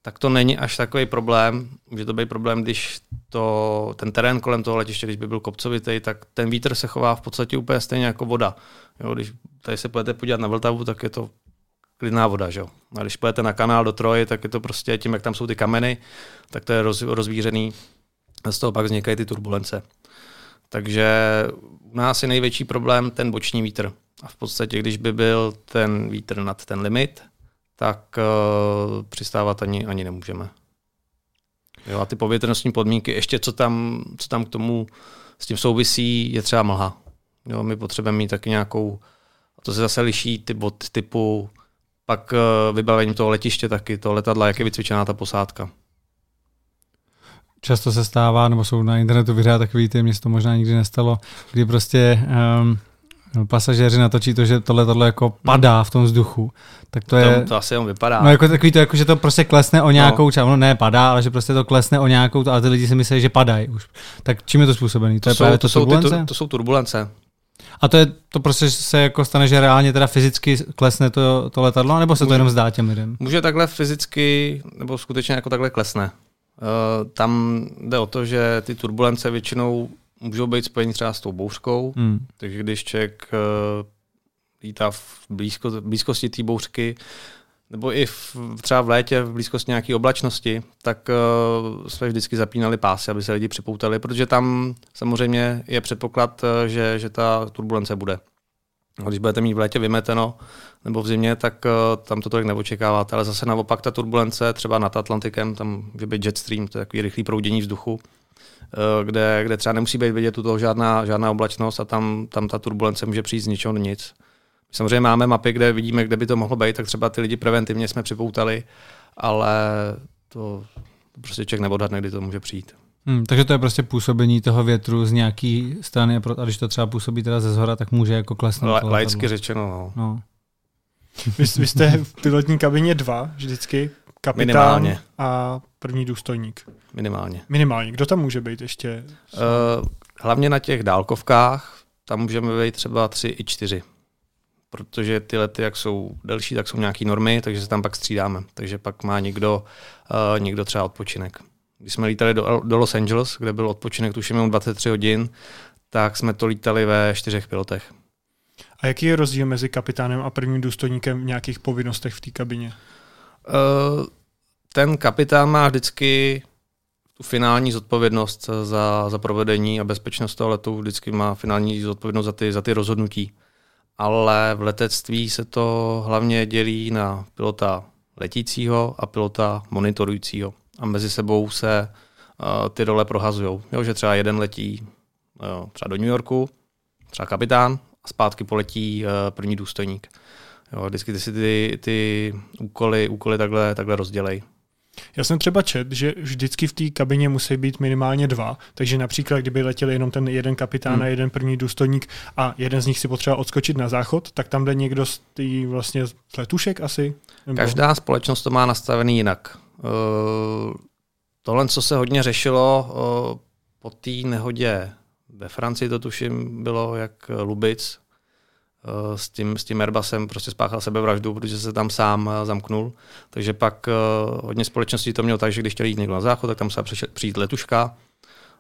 S2: tak to není až takový problém. Může to být problém, když to, ten terén kolem toho letiště, když by byl kopcovitý, tak ten vítr se chová v podstatě úplně stejně jako voda. Jo, když tady se půjdete podívat na Vltavu, tak je to klidná voda. Že? A když půjdete na kanál do Troje, tak je to prostě tím, jak tam jsou ty kameny, tak to je roz, rozvířený. A z toho pak vznikají ty turbulence. Takže u nás je největší problém ten boční vítr. A v podstatě, když by byl ten vítr nad ten limit, tak uh, přistávat ani, ani nemůžeme. Jo, a ty povětrnostní podmínky, ještě co tam, co tam k tomu s tím souvisí, je třeba mlha. Jo, my potřebujeme mít taky nějakou, a to se zase liší ty od typu, pak uh, vybavení toho letiště taky, to letadla, jak je vycvičená ta posádka.
S3: Často se stává, nebo jsou na internetu vyřád takový ty, mně se to možná nikdy nestalo, kdy prostě um, pasažéři natočí to, že tohle tohle jako padá v tom vzduchu, tak to, to je...
S2: To asi jenom vypadá.
S3: No jako takový to, jako, že to prostě klesne o nějakou no. část, no ne padá, ale že prostě to klesne o nějakou, a ty lidi si myslí, že padají už. Tak čím je to způsobený? To, to je
S2: jsou,
S3: právě
S2: to,
S3: to, turbulence?
S2: Ty, to, to jsou turbulence.
S3: A to je to prostě se jako stane, že reálně teda fyzicky klesne to, to letadlo, nebo se může, to jenom zdá těm lidem?
S2: Může takhle fyzicky, nebo skutečně jako takhle klesne. Uh, tam jde o to, že ty turbulence většinou můžou být spojení třeba s tou bouřkou, hmm. takže když člověk uh, lítá v blízko, blízkosti té bouřky, nebo i v, třeba v létě v blízkosti nějaké oblačnosti, tak uh, jsme vždycky zapínali pásy, aby se lidi připoutali, protože tam samozřejmě je předpoklad, uh, že, že ta turbulence bude. Když budete mít v létě vymeteno nebo v zimě, tak uh, tam to tolik neočekáváte. Ale zase naopak ta turbulence, třeba nad Atlantikem, tam může být jetstream, to je takový rychlý proudění vzduchu, kde, kde třeba nemusí být vidět u toho žádná, žádná oblačnost a tam, tam ta turbulence může přijít z ničeho do nic. Samozřejmě máme mapy, kde vidíme, kde by to mohlo být, tak třeba ty lidi preventivně jsme připoutali, ale to, to prostě člověk neodhadne, kdy to může přijít.
S3: Hmm, takže to je prostě působení toho větru z nějaký strany a když to třeba působí teda ze zhora, tak může jako klesnout.
S2: La, laicky řečeno, no. no.
S1: Vy, vy jste v pilotní kabině dva vždycky, kapitán Minimálně. a první důstojník.
S2: Minimálně.
S1: Minimálně. Kdo tam může být ještě?
S2: Uh, hlavně na těch dálkovkách, tam můžeme být třeba tři i čtyři protože ty lety, jak jsou delší, tak jsou nějaké normy, takže se tam pak střídáme. Takže pak má někdo, uh, někdo třeba odpočinek. Když jsme lítali do, do Los Angeles, kde byl odpočinek tuším jenom 23 hodin, tak jsme to lítali ve čtyřech pilotech.
S1: A jaký je rozdíl mezi kapitánem a prvním důstojníkem v nějakých povinnostech v té kabině?
S2: Uh, ten kapitán má vždycky tu finální zodpovědnost za, za provedení a bezpečnost toho letu, vždycky má finální zodpovědnost za ty, za ty rozhodnutí ale v letectví se to hlavně dělí na pilota letícího a pilota monitorujícího. A mezi sebou se uh, ty role prohazují. že třeba jeden letí uh, třeba do New Yorku, třeba kapitán, a zpátky poletí uh, první důstojník. Jo, vždycky ty si ty, ty úkoly, úkoly takhle, takhle rozdělej.
S1: Já jsem třeba čet, že vždycky v té kabině musí být minimálně dva, takže například, kdyby letěl jenom ten jeden kapitán hmm. a jeden první důstojník a jeden z nich si potřeba odskočit na záchod, tak tam jde někdo z tý vlastně z letušek asi?
S2: Nebo... Každá společnost to má nastavený jinak. Uh, tohle, co se hodně řešilo uh, po té nehodě ve Francii, to tuším bylo jak Lubic, s tím, s tím Airbusem prostě spáchal sebevraždu, protože se tam sám eh, zamknul. Takže pak uh, hodně společností to mělo tak, že když chtěli jít někdo na záchod, tak tam se přijít letuška.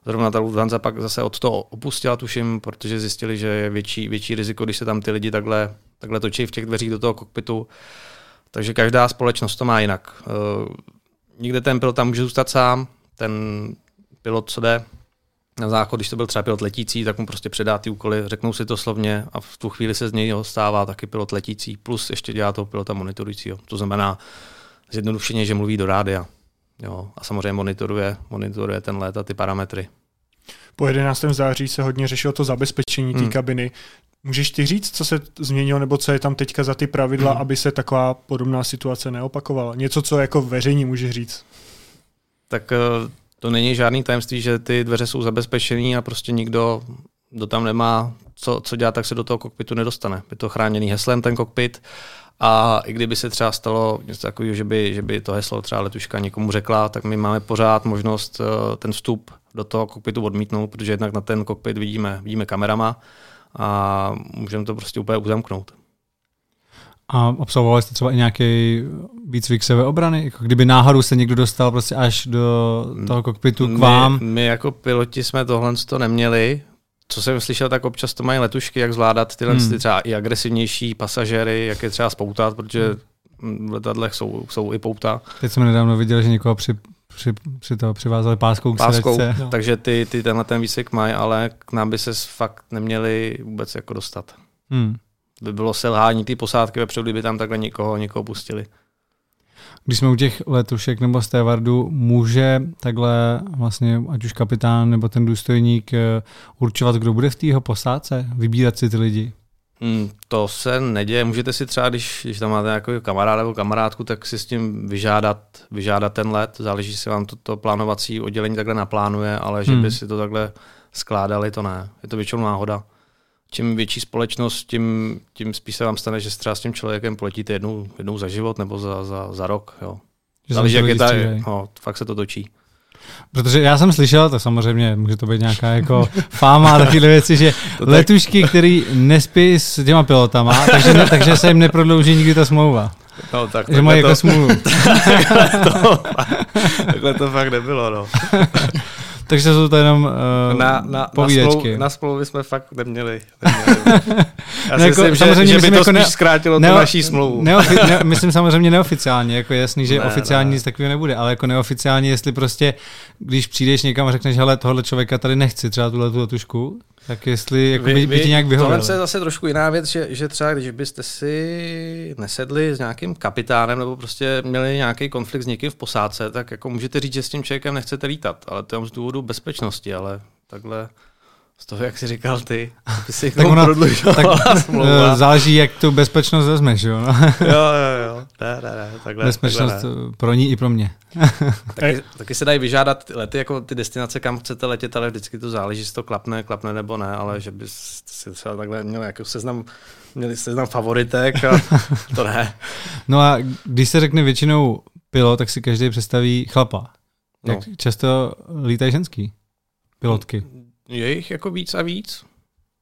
S2: Zrovna ta Lufthansa pak zase od toho opustila, tuším, protože zjistili, že je větší, větší riziko, když se tam ty lidi takhle, takhle točí v těch dveřích do toho kokpitu. Takže každá společnost to má jinak. Nikde ten pilot tam může zůstat sám, ten pilot, co jde, na záchod, když to byl třeba pilot letící, tak mu prostě předá ty úkoly, řeknou si to slovně a v tu chvíli se z něj stává taky pilot letící, plus ještě dělá toho pilota monitorujícího. To znamená zjednodušeně, že mluví do rádia. Jo, a samozřejmě monitoruje, monitoruje ten let a ty parametry.
S1: Po 11. září se hodně řešilo to zabezpečení té hmm. kabiny. Můžeš ty říct, co se změnilo, nebo co je tam teďka za ty pravidla, hmm. aby se taková podobná situace neopakovala? Něco, co jako veřejně můžeš říct?
S2: Tak eh, to není žádný tajemství, že ty dveře jsou zabezpečené a prostě nikdo, kdo tam nemá co, co dělat, tak se do toho kokpitu nedostane. Je to chráněný heslem ten kokpit a i kdyby se třeba stalo něco takového, že by, že by to heslo třeba letuška někomu řekla, tak my máme pořád možnost uh, ten vstup do toho kokpitu odmítnout, protože jednak na ten kokpit vidíme, vidíme kamerama a můžeme to prostě úplně uzamknout.
S3: A absolvovali jste třeba i nějaký výcvik sebeobrany? Jako kdyby náhodou se někdo dostal prostě až do toho kokpitu k vám?
S2: My, my jako piloti jsme tohle to neměli. Co jsem slyšel, tak občas to mají letušky, jak zvládat tyhle hmm. ty třeba i agresivnější pasažéry, jak je třeba spoutat, protože v letadlech jsou, jsou i pouta.
S3: Teď jsme nedávno viděli, že někoho při, při, při to přivázali páskou k
S2: páskou, no. Takže ty, ty tenhle ten výsek mají, ale k nám by se fakt neměli vůbec jako dostat. Hmm by bylo selhání ty posádky vepředu, kdyby tam takhle někoho, někoho pustili.
S3: Když jsme u těch letušek nebo stevardu, může takhle vlastně ať už kapitán nebo ten důstojník eh, určovat, kdo bude v té jeho posádce, vybírat si ty lidi?
S2: Hmm, to se neděje. Můžete si třeba, když, když tam máte nějakou kamaráda nebo kamarádku, tak si s tím vyžádat, vyžádat ten let. Záleží, jestli vám to, to plánovací oddělení takhle naplánuje, ale že hmm. by si to takhle skládali, to ne. Je to většinou náhoda čím větší společnost, tím, tím spíš se vám stane, že třeba s tím člověkem poletíte jednou, jednou za život nebo za, za, za rok. Jo. Záleží, jak je ta, no, fakt se to točí.
S3: Protože já jsem slyšel, to samozřejmě může to být nějaká jako fáma a takové věci, že letušky, který nespí s těma pilotama, takže, ne, takže se jim neprodlouží nikdy ta smlouva.
S2: No, tak
S3: že mají to, jako smlouvu.
S2: takhle, to, takhle to fakt nebylo, no.
S3: Takže jsou to jenom uh,
S2: na, na, povídečky. Na, na smlouvy jsme fakt neměli. neměli. Já
S3: no
S2: si jako, myslím, samozřejmě že, že by to jako spíš ne, zkrátilo neo, tu naší smlouvu.
S3: Neofi, ne, myslím samozřejmě neoficiálně, jako jasný, že ne, oficiální ne, nic takového nebude, ale jako neoficiálně, jestli prostě, když přijdeš někam a řekneš, hele, tohle člověka tady nechci, třeba tuhle tu letušku, tak jestli jako vy, by, by ti nějak vyhověl.
S2: Tohle je zase trošku jiná věc, že, že třeba když byste si nesedli s nějakým kapitánem nebo prostě měli nějaký konflikt s někým v posádce, tak jako můžete říct, že s tím člověkem nechcete lítat, ale to je z důvodu bezpečnosti, ale takhle z toho, jak jsi říkal ty, by si tak ona, tak,
S3: eh, Záleží, jak tu bezpečnost vezmeš, jo? No.
S2: jo, jo, jo. Ne, ne, ne, takhle,
S3: bezpečnost takhle ne. pro ní i pro mě.
S2: taky, taky, se dají vyžádat lety, jako ty destinace, kam chcete letět, ale vždycky to záleží, jestli to klapne, klapne nebo ne, ale že bys si třeba takhle měl jako seznam, měli seznam favoritek a to ne.
S3: No a když se řekne většinou pilot, tak si každý představí chlapa. Jak no. často lítají ženský pilotky?
S2: Je jich jako víc a víc.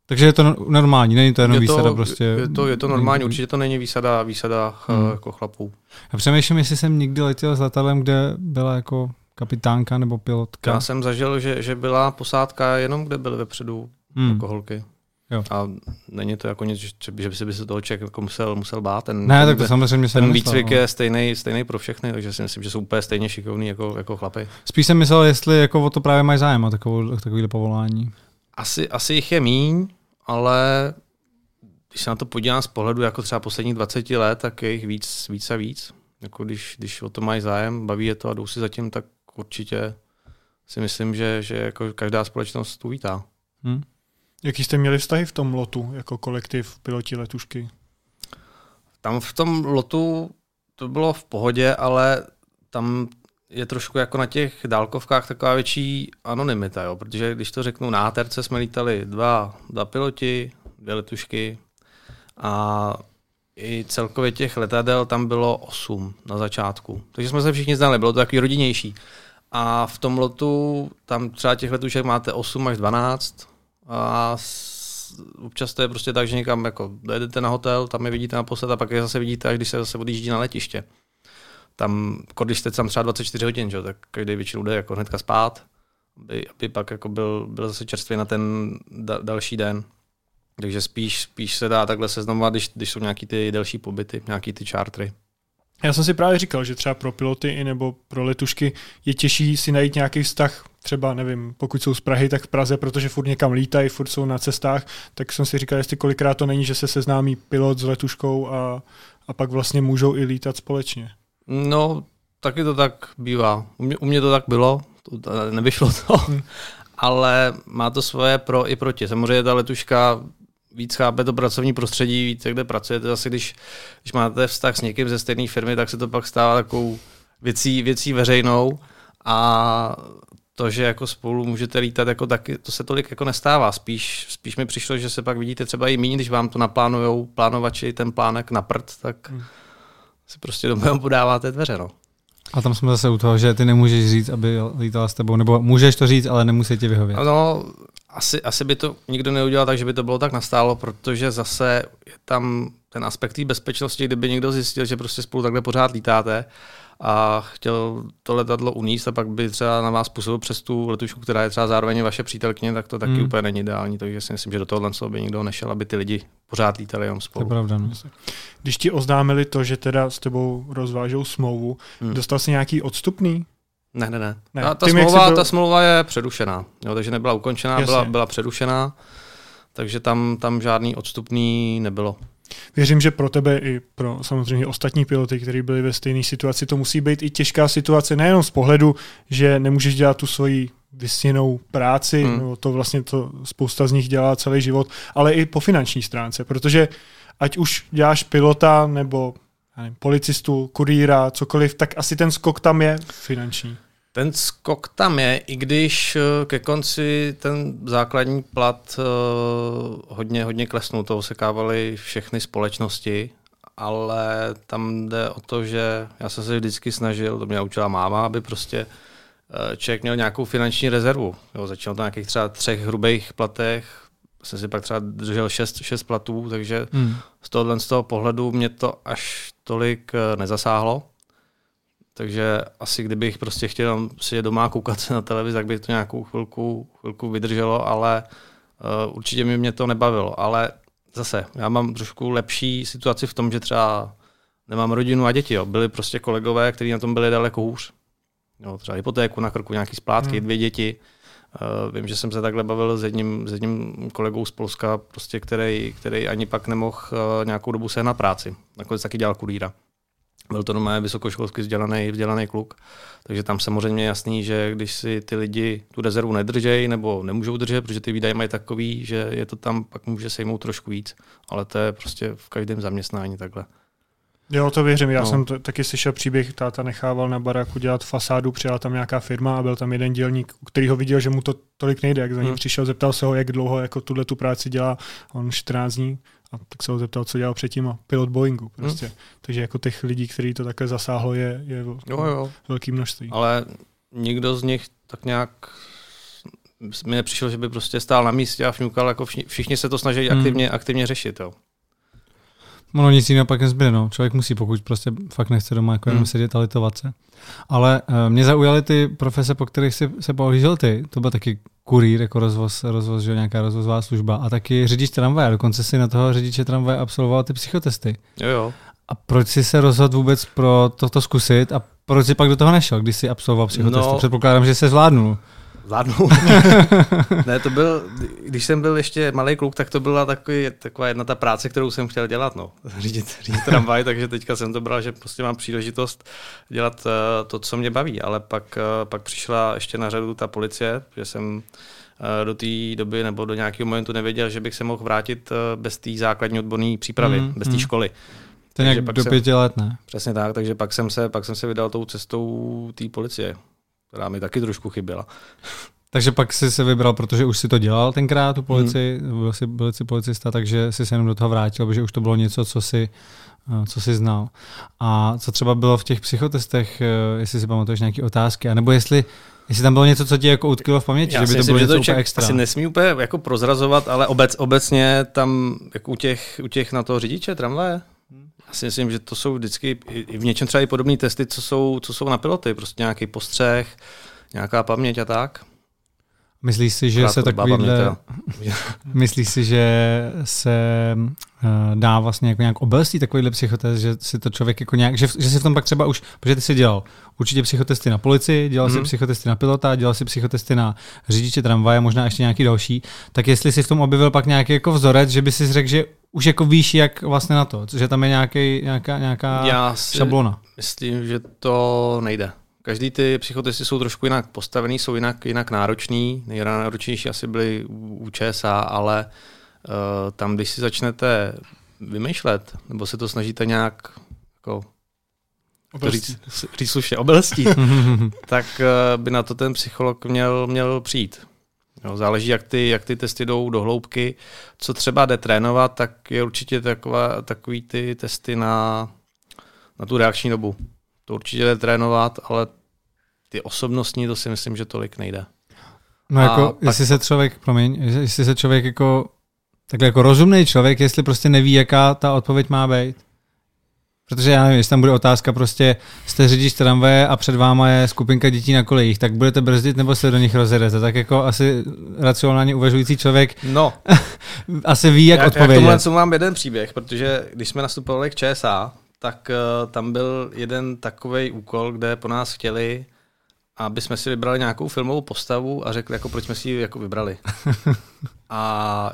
S3: Takže je to normální, není to jenom je to, výsada prostě.
S2: Je to, je to normální, určitě to není výsada, výsada hmm. jako chlapů.
S3: Já přemýšlím, jestli jsem nikdy letěl s letadlem, kde byla jako kapitánka nebo pilotka.
S2: Já jsem zažil, že, že byla posádka jenom, kde byly vepředu hmm. jako holky. Jo. A není to jako nic, že, že by se, by se toho člověk jako musel, musel bát. Ten,
S3: ne, ten, tak to samozřejmě
S2: se Ten výcvik no. je stejný, stejný pro všechny, takže si myslím, že jsou úplně stejně šikovní jako, jako chlapy.
S3: Spíš jsem myslel, jestli jako o to právě mají zájem o takovou, takovýhle povolání.
S2: Asi, asi jich je míň, ale když se na to podívám z pohledu jako třeba posledních 20 let, tak je jich víc, víc a víc. Jako když, když o to mají zájem, baví je to a jdou si zatím, tak určitě si myslím, že, že jako každá společnost to vítá. Hmm.
S1: Jaký jste měli vztahy v tom lotu jako kolektiv piloti letušky?
S2: Tam v tom lotu to bylo v pohodě, ale tam je trošku jako na těch dálkovkách taková větší anonymita, jo? protože když to řeknu, na ATRC jsme lítali dva, dva piloti, dvě letušky a i celkově těch letadel tam bylo osm na začátku. Takže jsme se všichni znali, bylo to takový rodinnější. A v tom lotu tam třeba těch letušek máte 8 až 12, a občas to je prostě tak, že někam jako dojedete na hotel, tam je vidíte naposled a pak je zase vidíte, až když se zase odjíždí na letiště. Tam, jako když jste tam třeba 24 hodin, že, tak každý většinou jde jako hnedka spát, aby, aby pak jako byl, byl zase čerstvý na ten da, další den. Takže spíš, spíš se dá takhle seznamovat, když, když jsou nějaký ty delší pobyty, nějaký ty chartry.
S1: Já jsem si právě říkal, že třeba pro piloty i nebo pro letušky je těžší si najít nějaký vztah, třeba nevím, pokud jsou z Prahy, tak v Praze, protože furt někam lítají, furt jsou na cestách, tak jsem si říkal, jestli kolikrát to není, že se seznámí pilot s letuškou a, a pak vlastně můžou i lítat společně.
S2: No, taky to tak bývá. U mě, u mě to tak bylo, to, nevyšlo to, hmm. ale má to svoje pro i proti. Samozřejmě ta letuška víc chápe to pracovní prostředí, víc kde pracujete. Zase když, když máte vztah s někým ze stejné firmy, tak se to pak stává takovou věcí, věcí veřejnou a to, že jako spolu můžete lítat, jako taky, to se tolik jako nestává. Spíš, spíš mi přišlo, že se pak vidíte třeba i méně, když vám to naplánujou plánovači ten plánek na prd, tak hmm. si prostě domů podáváte dveře. No.
S3: A tam jsme zase u toho, že ty nemůžeš říct, aby lítala s tebou, nebo můžeš to říct, ale nemusí ti vyhovět.
S2: No, asi, asi by to nikdo neudělal tak, že by to bylo tak nastálo, protože zase je tam ten aspekt té bezpečnosti, kdyby někdo zjistil, že prostě spolu takhle pořád lítáte a chtěl to letadlo uníst a pak by třeba na vás působil přes tu letušku, která je třeba zároveň vaše přítelkyně, tak to taky hmm. úplně není ideální. Takže si myslím, že do tohohle by nikdo nešel, aby ty lidi pořád lítali jenom spolu.
S3: To je pravda. No.
S1: Když ti oznámili to, že teda s tebou rozvážou smlouvu, hmm. dostal jsi nějaký odstupný?
S2: Ne, ne, ne. ne. Ta, ta, smlouva, byl... ta smlouva je přerušená, jo, takže nebyla ukončená, byla, byla přerušená, takže tam, tam žádný odstupný nebylo.
S1: Věřím, že pro tebe i pro samozřejmě ostatní piloty, kteří byli ve stejné situaci, to musí být i těžká situace, nejenom z pohledu, že nemůžeš dělat tu svoji vysněnou práci, hmm. no to vlastně to spousta z nich dělá celý život, ale i po finanční stránce, protože ať už děláš pilota nebo nevím, policistu, kurýra, cokoliv, tak asi ten skok tam je finanční.
S2: Ten skok tam je, i když eh, ke konci ten základní plat uh, hodně, hodně klesnul, to osekávaly všechny společnosti, ale tam jde o to, že já jsem se vždycky snažil, to mě učila máma, aby prostě uh, člověk měl nějakou finanční rezervu. Jo, začínal to na nějakých třeba třech hrubých platech, jsem si pak třeba držel šest, šest platů, takže hmm. z tohohle z toho pohledu mě to až tolik nezasáhlo. Takže asi kdybych prostě chtěl si je doma koukat na televizi, tak by to nějakou chvilku, chvilku vydrželo, ale uh, určitě mi mě to nebavilo. Ale zase, já mám trošku lepší situaci v tom, že třeba nemám rodinu a děti. Jo. Byli prostě kolegové, kteří na tom byli daleko hůř. Jo, třeba hypotéku na krku, nějaký splátky, hmm. dvě děti. Uh, vím, že jsem se takhle bavil s jedním, s jedním kolegou z Polska, prostě, který, který ani pak nemohl uh, nějakou dobu sehnat práci. Nakonec taky dělal kurýra. Byl to doma vysokoškolsky vzdělaný, vzdělaný kluk, takže tam samozřejmě jasný, že když si ty lidi tu rezervu nedržejí nebo nemůžou držet, protože ty výdaje mají takový, že je to tam, pak může sejmout trošku víc, ale to je prostě v každém zaměstnání takhle.
S1: Jo, to věřím. Já no. jsem to, taky slyšel příběh, táta nechával na baráku dělat fasádu, přijela tam nějaká firma a byl tam jeden dělník, který ho viděl, že mu to tolik nejde, jak za ním hmm. přišel, zeptal se ho, jak dlouho jako tuhle tu práci dělá, on 14 dní a tak se ho zeptal, co dělal předtím a pilot Boeingu prostě. Hmm. Takže jako těch lidí, který to takhle zasáhlo, je, je jo, jo. velký množství.
S2: Ale nikdo z nich tak nějak mi nepřišel, že by prostě stál na místě a fňukal, jako všichni, všichni se to snaží hmm. aktivně, aktivně řešit. Jo.
S3: Ono nic jiného pak nezbyde, no. Člověk musí, pokud prostě fakt nechce doma jako jenom hmm. sedět a litovat se. Ale uh, mě zaujaly ty profese, po kterých si se pohlížel ty. To byl taky kurýr, jako rozvoz, rozvoz že nějaká rozvozová služba a taky řidič tramvaje. Dokonce si na toho řidiče tramvaje absolvoval ty psychotesty.
S2: Jo, jo.
S3: A proč jsi se rozhodl vůbec pro toto zkusit a proč jsi pak do toho nešel, když jsi absolvoval psychotesty? No, Předpokládám, že se zvládnul.
S2: Zvládnu. ne, to byl, když jsem byl ještě malý kluk, tak to byla takový, taková jedna ta práce, kterou jsem chtěl dělat, no. Řídit, řídit tramvaj, takže teďka jsem to bral, že prostě mám příležitost dělat uh, to, co mě baví, ale pak, uh, pak přišla ještě na řadu ta policie, že jsem uh, do té doby nebo do nějakého momentu nevěděl, že bych se mohl vrátit uh, bez té základní odborné přípravy, mm, bez té mm. školy.
S3: To nějak do pěti let, ne?
S2: Přesně tak, takže pak jsem se, pak jsem se vydal tou cestou té policie která mi taky trošku chyběla.
S3: Takže pak jsi se vybral, protože už si to dělal tenkrát, tu policii, hmm. byl, jsi, byl jsi policista, takže jsi se jenom do toho vrátil, protože už to bylo něco, co si, eh, co jsi znal. A co třeba bylo v těch psychotestech, eh, jestli si pamatuješ nějaké otázky, anebo jestli Jestli tam bylo něco, co ti jako utkilo v paměti, Já že by to bylo něco úplně extra.
S2: Asi nesmí úplně jako prozrazovat, ale obec, obecně tam jako u těch, u těch na toho řidiče tramvaje, si myslím, že to jsou vždycky i v něčem třeba i podobné testy, co jsou, co jsou na piloty, prostě nějaký postřeh, nějaká paměť a tak.
S3: Myslíš si, že se takovýhle, myslíš si, že se dá vlastně jako nějak obelstí takovýhle psychotest, že si to člověk jako nějak, že, že si v tom pak třeba už, protože ty si dělal určitě psychotesty na policii, dělal mm-hmm. si mhm. psychotesty na pilota, dělal si psychotesty na řidiče tramvaje, možná ještě nějaký další, tak jestli si v tom objevil pak nějaký jako vzorec, že by si řekl, že už jako víš, jak vlastně na to, že tam je nějaký, nějaká, nějaká Já šablona.
S2: myslím, že to nejde. Každý ty psychotesty jsou trošku jinak postavený, jsou jinak, jinak náročný. Nejnáročnější asi byly u ČSA, ale uh, tam, když si začnete vymýšlet, nebo se to snažíte nějak jako to říct, říct slušně, obelstí, tak uh, by na to ten psycholog měl, měl přijít. Jo, záleží, jak ty, jak ty testy jdou do hloubky. Co třeba jde trénovat, tak je určitě taková, takový ty testy na, na tu reakční dobu. To určitě jde trénovat, ale ty osobnostní, to si myslím, že tolik nejde.
S3: No
S2: A
S3: jako,
S2: pak-
S3: jestli se člověk, promiň, jestli se člověk jako, takhle jako rozumný člověk, jestli prostě neví, jaká ta odpověď má být. Protože já nevím, jestli tam bude otázka prostě, jste řidič tramvaje a před váma je skupinka dětí na kolejích, tak budete brzdit nebo se do nich rozjedete? Tak jako asi racionálně uvažující člověk
S2: No,
S3: asi ví, jak
S2: já, já k
S3: odpovědět.
S2: tomu mám jeden příběh, protože když jsme nastupovali k ČSA, tak uh, tam byl jeden takový úkol, kde po nás chtěli, aby jsme si vybrali nějakou filmovou postavu a řekli, jako proč jsme si ji jako vybrali. a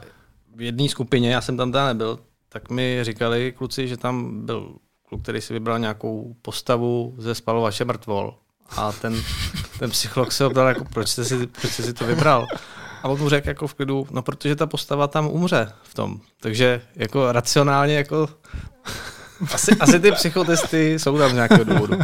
S2: v jedné skupině, já jsem tam teda nebyl, tak mi říkali kluci, že tam byl kluk, který si vybral nějakou postavu ze spalovače mrtvol. A ten, ten psycholog se ho ptal, jako, proč, jste si, proč jste si to vybral. A on mu řekl jako v klidu, no protože ta postava tam umře v tom. Takže jako racionálně jako asi, asi ty psychotesty jsou tam z nějakého důvodu.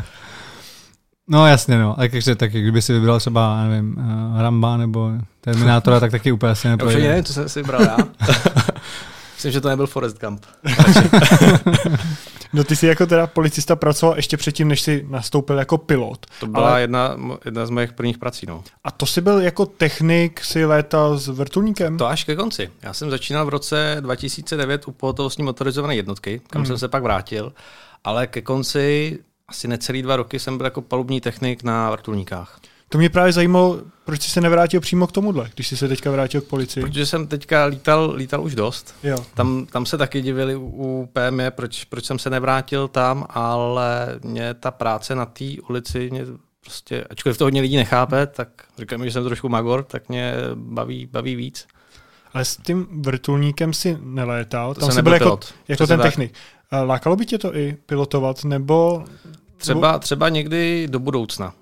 S3: No jasně, no. A takže taky, kdyby si vybral třeba, nevím, uh, Ramba nebo Terminátora, tak taky úplně asi
S2: Já
S3: neprojde.
S2: nevím, co jsem si vybral já. Myslím, že to nebyl Forest Gump.
S1: No ty jsi jako teda policista pracoval ještě předtím, než jsi nastoupil jako pilot.
S2: To byla
S1: Ale-
S2: jedna, jedna z mojich prvních prací. No.
S1: A to jsi byl jako technik, si létal s vrtulníkem?
S2: To až ke konci. Já jsem začínal v roce 2009 u pohotovostní motorizované jednotky, kam
S1: Hmm.
S2: jsem se pak vrátil, ale ke konci asi necelý dva roky jsem byl jako palubní technik na vrtulníkách.
S1: To mě právě zajímalo, proč jsi se nevrátil přímo k tomuhle, když jsi se teďka vrátil k policii.
S2: Protože jsem teďka lítal, lítal už dost.
S1: Jo.
S2: Tam, tam se taky divili u, PME, proč, proč jsem se nevrátil tam, ale mě ta práce na té ulici, mě prostě, ačkoliv to hodně lidí nechápe, tak říkám, že jsem trošku magor, tak mě baví, baví víc.
S1: Ale s tím vrtulníkem si nelétal,
S2: To
S1: tam
S2: jsem
S1: jsi byl jako,
S2: pilot.
S1: jako
S2: Přesně
S1: ten
S2: tak.
S1: technik. Lákalo by tě to i pilotovat, nebo...
S2: Třeba, třeba někdy do budoucna.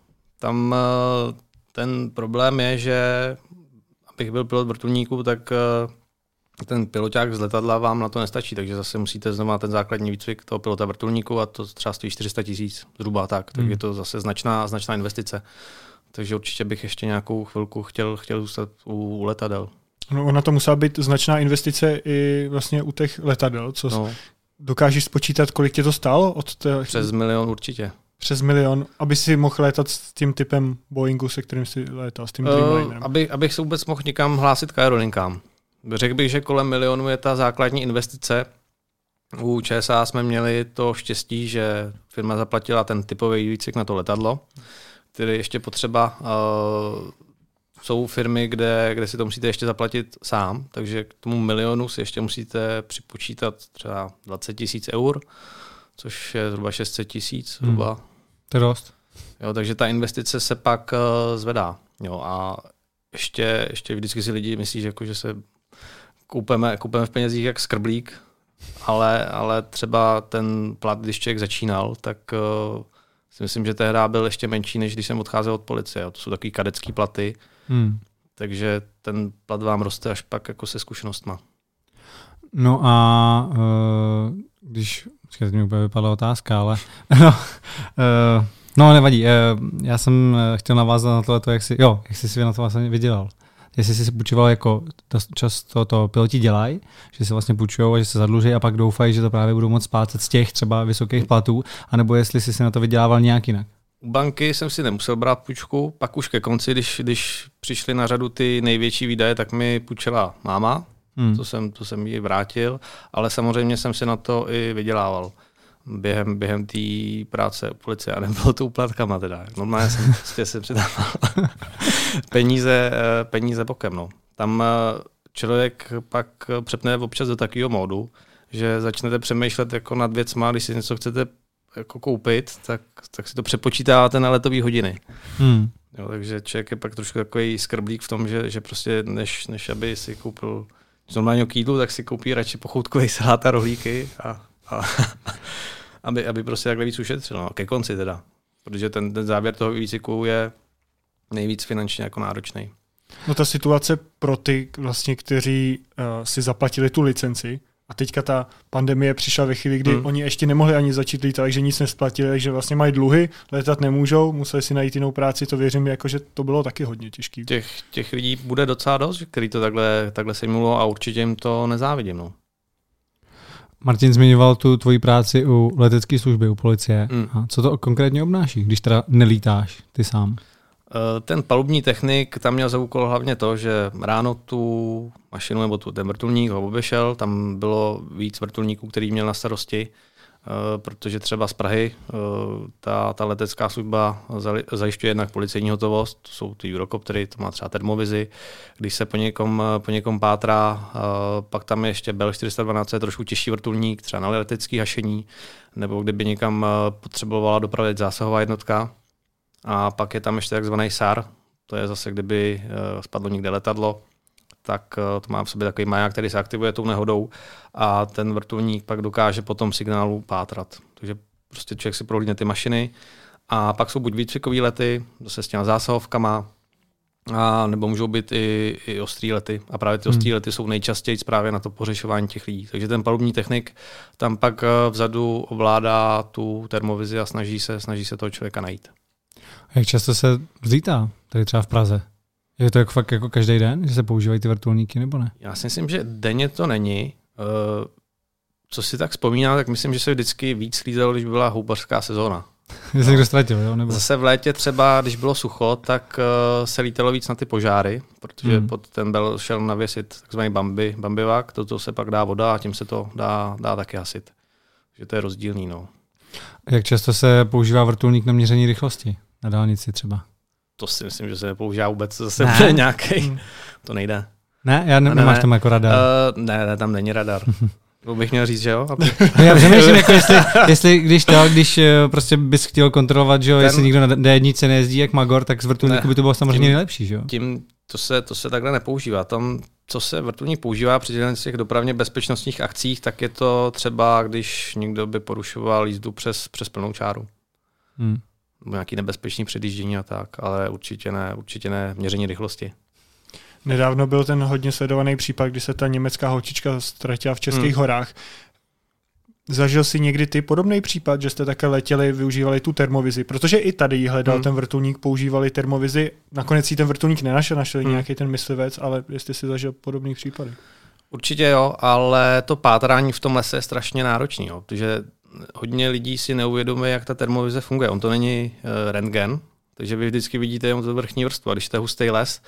S2: Tam eh, ten problém je, že abych byl pilot vrtulníku, tak eh, ten piloták z letadla vám na to nestačí, takže zase musíte znova ten základní výcvik toho pilota vrtulníku a to třeba stojí 400 tisíc zhruba tak, tak
S3: Hmm.
S2: je to zase značná, značná investice. Takže určitě bych ještě nějakou chvilku chtěl, chtěl zůstat u, letadel.
S1: No, ona to musela být značná investice i vlastně u těch letadel. Co no.
S2: No,
S1: Dokážeš spočítat, kolik tě to stálo? Od té,
S2: přes milion určitě.
S1: Přes milion, aby si mohl létat s tím typem Boeingu, se kterým si létal, s tím
S2: Uh,
S1: Dreamlinerem.
S2: aby, abych se vůbec mohl někam hlásit k aerolinkám. Řekl bych, že kolem milionu je ta základní investice. U ČSA jsme měli to štěstí, že firma zaplatila ten typový výcvik na to letadlo, který ještě potřeba. Uh, jsou firmy, kde, kde si to musíte ještě zaplatit sám, takže k tomu milionu si ještě musíte připočítat třeba 20 tisíc eur, což je zhruba 600 tisíc.
S3: Hmm.
S2: Zhruba.
S3: To je dost.
S2: Jo, takže ta investice se pak uh, zvedá. Jo, a ještě, ještě vždycky si lidi myslí, že, jako, že se koupeme, koupeme v penězích jak skrblík, ale, ale třeba ten plat, když člověk začínal, tak uh, si myslím, že tehdy byl ještě menší, než když jsem odcházel od policie. Jo. To jsou takový kadecký platy,
S3: Hmm.
S2: takže ten plat vám roste až pak jako se zkušenostma.
S3: No a uh, když, počkej, teď mi úplně vypadla otázka, ale no, uh, no nevadí, uh, já jsem uh, chtěl navázat na tohle, jak jsi, jo, jak jsi si na to vlastně vydělal. Jestli jsi si půjčoval jako, často to piloti dělají, že si vlastně půjčují a že se zadluží a pak doufají, že to právě budou moc splácet z těch třeba vysokých platů, anebo jestli jsi si na to vydělával nějak jinak.
S2: U banky jsem si nemusel brát půjčku, pak už ke konci, když, když přišly na řadu ty největší výdaje, tak mi půjčila máma,
S3: Hmm.
S2: to jsem, to jsem jí vrátil, ale samozřejmě jsem si na to i vydělával během, během té práce u policie a nebylo to úplatkama teda. Normálně jsem prostě se přidával peníze, eh, peníze bokem. No. Tam eh, člověk pak přepne občas do takového módu, že začnete přemýšlet jako nad věcma, když si něco chcete jako koupit, tak, tak si to přepočítáváte na letové hodiny.
S3: Hmm.
S2: Jo, takže člověk je pak trošku takový skrblík v tom, že, že prostě než, než aby si koupil z normálního k jídlu, tak si koupí radši pochoutkový salát a rohlíky a, a aby, aby prostě takhle víc ušetřil. No, ke konci teda. Protože ten, ten závěr toho výcviku je nejvíc finančně jako náročný.
S1: No ta situace pro ty, vlastně, kteří uh, si zaplatili tu licenci, a teďka ta pandemie přišla ve chvíli, kdy Hmm. oni ještě nemohli ani začít lítat, takže nic nesplatili, takže vlastně mají dluhy, letat nemůžou, museli si najít jinou práci, to věřím, jako, že to bylo taky hodně těžké.
S2: Těch, těch lidí bude docela dost, který to takhle, takhle simulo a určitě jim to nezávidím. No.
S3: Martin zmiňoval tu tvoji práci u letecké služby, u policie.
S2: Hmm.
S3: A co to konkrétně obnáší, když teda nelítáš ty sám?
S2: Eh, ten palubní technik tam měl za úkol hlavně to, že ráno tu mašinu nebo tu, ten vrtulník ho obešel, tam bylo víc vrtulníků, který měl na starosti, eh, protože třeba z Prahy eh, ta, ta letecká služba zajišťuje jednak policejní hotovost, to jsou ty Eurocoptery, to má třeba termovizi, když se po někom, po někom pátrá, pak tam je ještě Bell 412, je trošku těžší vrtulník, třeba na letecký hašení, nebo kdyby někam potřebovala dopravit zásahová jednotka, a pak je tam ještě takzvaný SAR, to je zase, kdyby eh, spadlo někde letadlo, tak eh, to má v sobě takový maják, který se aktivuje tou nehodou a ten vrtulník pak dokáže potom signálu pátrat. Takže prostě člověk si prohlídne ty mašiny a pak jsou buď výcvikové lety, zase s těma zásahovkama, a nebo můžou být i, i ostrý lety. A právě ty hmm. ostrý lety jsou nejčastěji právě na to pořešování těch lidí. Takže ten palubní technik tam pak eh, vzadu ovládá tu termovizi a snaží se, snaží se toho člověka najít.
S3: Jak často se vzítá tady třeba v Praze? Je to jako fakt jako každý den, že se používají ty vrtulníky nebo ne?
S2: Já si myslím, že denně to není. Eh, co si tak vzpomíná, tak myslím, že se vždycky víc slízelo, když byla houbařská sezóna.
S3: Že se někdo ztratil, jo? Nebo?
S2: Zase v létě třeba, když bylo sucho, tak uh, se lítalo víc na ty požáry, protože hmm. pod ten bel šel navěsit takzvaný bambi, bambivák, toto se pak dá voda a tím se to dá, dá taky hasit. Takže to je rozdílný. No.
S3: Jak často se používá vrtulník na měření rychlosti? Na dálnici třeba.
S2: To si myslím, že se nepoužívá vůbec zase ne. nějaký. Hmm. To nejde.
S3: Ne, já ne, ne nemáš ne. tam jako radar. Uh,
S2: ne, ne, tam není radar. To bych měl říct, že jo? Aby...
S3: No já přemýšlím, jako jestli, jestli, když to, když eh, prostě bys chtěl kontrolovat, že jo, Ten... jestli někdo na D1 nejezdí jak Magor, tak z vrtulníku by to bylo samozřejmě tím, nejlepší, že jo?
S2: Tím to se, to se takhle nepoužívá. Tam, co se vrtulník používá při těch dopravně bezpečnostních akcích, tak je to třeba, když někdo by porušoval jízdu přes, přes plnou čáru. Hmm nějaký nebezpečný předjíždění a tak, ale určitě ne, určitě ne měření rychlosti.
S1: Nedávno byl ten hodně sledovaný případ, kdy se ta německá holčička ztratila v Českých hmm. horách. Zažil si někdy ty podobný případ, že jste také letěli, využívali tu termovizi? Protože i tady jí hledal hmm. ten vrtulník, používali termovizi. Nakonec si ten vrtulník nenašel, našel hmm. nějaký ten myslivec, ale jestli si zažil podobný případy.
S2: Určitě jo, ale to pátrání v tom lese je strašně náročný, jo, protože hodně lidí si neuvědomuje, jak ta termovize funguje. On to není uh, rentgen, takže vy vždycky vidíte jenom tu vrchní vrstvu. A když jste hustý les,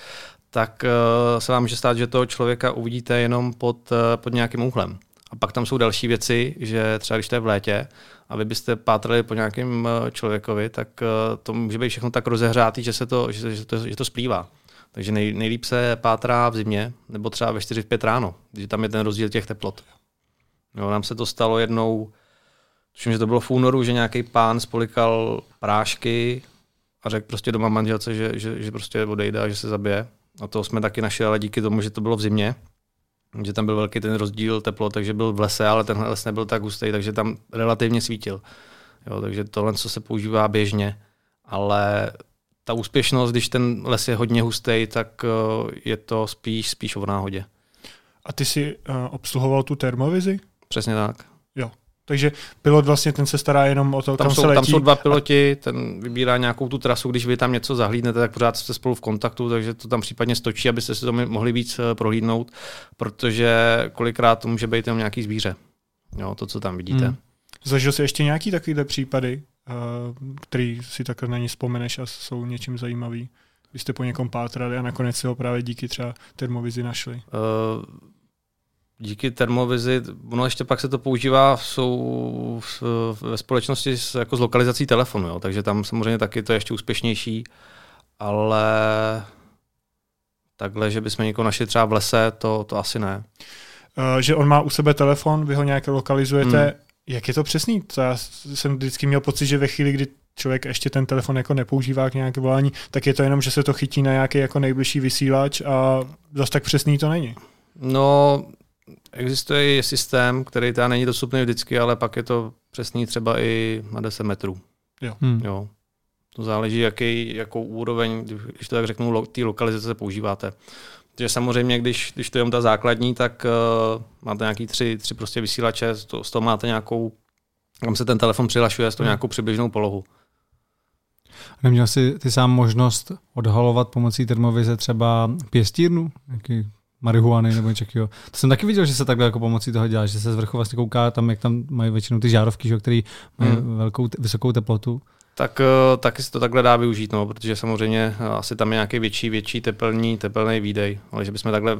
S2: tak uh, se vám může stát, že toho člověka uvidíte jenom pod, uh, pod nějakým úhlem. A pak tam jsou další věci, že třeba když jste v létě a vy byste pátrali po nějakém člověkovi, tak to může být všechno tak rozehřátý, že, se to, že, že, to, že to splývá. Takže nej, nejlíp se pátrá v zimě, nebo třeba ve 4-5 ráno, když tam je ten rozdíl těch teplot. Jo, nám se to stalo jednou, tuším, že to bylo v únoru, že nějaký pán spolikal prášky a řekl prostě doma manželce, že, že, že prostě odejde a že se zabije. A to jsme taky našli, ale díky tomu, že to bylo v zimě, že tam byl velký ten rozdíl teplo, takže byl v lese, ale ten les nebyl tak hustý, takže tam relativně svítil. Jo, takže tohle, co se používá běžně, ale ta úspěšnost, když ten les je hodně hustý, tak eh, je to spíš, spíš o náhodě.
S1: A ty jsi uh, obsluhoval tu termovizi?
S2: Přesně tak.
S1: Takže pilot vlastně ten se stará jenom o to,
S2: tam
S1: kam
S2: jsou,
S1: se letí.
S2: Tam jsou dva piloti, ten vybírá nějakou tu trasu, když vy tam něco zahlídnete, tak pořád jste spolu v kontaktu, takže to tam případně stočí, abyste si to mohli víc eh, prohlídnout, protože kolikrát to může být jenom nějaký zvíře. Jo, to, co tam vidíte. Hmm.
S1: Zažil jsi ještě nějaký takovýhle případy, eh, který si takhle na ně vzpomeneš a jsou něčím zajímavý? Když jste po někom pátrali a nakonec si ho právě díky třeba termovizi našli. Uh,
S2: díky termovizi, ono ještě pak se to používá jsou ve společnosti s, jako s lokalizací telefonu, jo, takže tam samozřejmě taky to je ještě úspěšnější, ale takhle, že bychom někoho našli třeba v lese, to, to asi ne.
S1: Uh, že on má u sebe telefon, vy ho nějak lokalizujete, hmm. jak je to přesný? To já jsem vždycky měl pocit, že ve chvíli, kdy člověk ještě ten telefon jako nepoužívá k nějaké volání, tak je to jenom, že se to chytí na nějaký jako nejbližší vysílač a zase tak přesný to není.
S2: No, Existuje i systém, který teda není dostupný vždycky, ale pak je to přesný třeba i na 10 metrů.
S1: Jo.
S2: Hmm. jo. To záleží, jaký, jakou úroveň, když to tak řeknu, lo, té lokalizace používáte. Takže samozřejmě, když, když to je ta základní, tak uh, máte nějaký tři, tři prostě vysílače, to, z toho máte nějakou, kam se ten telefon přihlašuje, z toho hmm. nějakou přibližnou polohu.
S3: Neměl jsi ty sám možnost odhalovat pomocí termovize třeba pěstírnu? Jaký marihuany nebo něco takového. To jsem taky viděl, že se takhle jako pomocí toho dělá, že se z vrchu vlastně kouká tam, jak tam mají většinou ty žárovky, že, které mají hmm. velkou, vysokou teplotu.
S2: Tak eh, taky se to takhle dá využít, no, protože samozřejmě eh, asi tam je nějaký větší, větší tepelný, tepelný výdej, ale že bychom takhle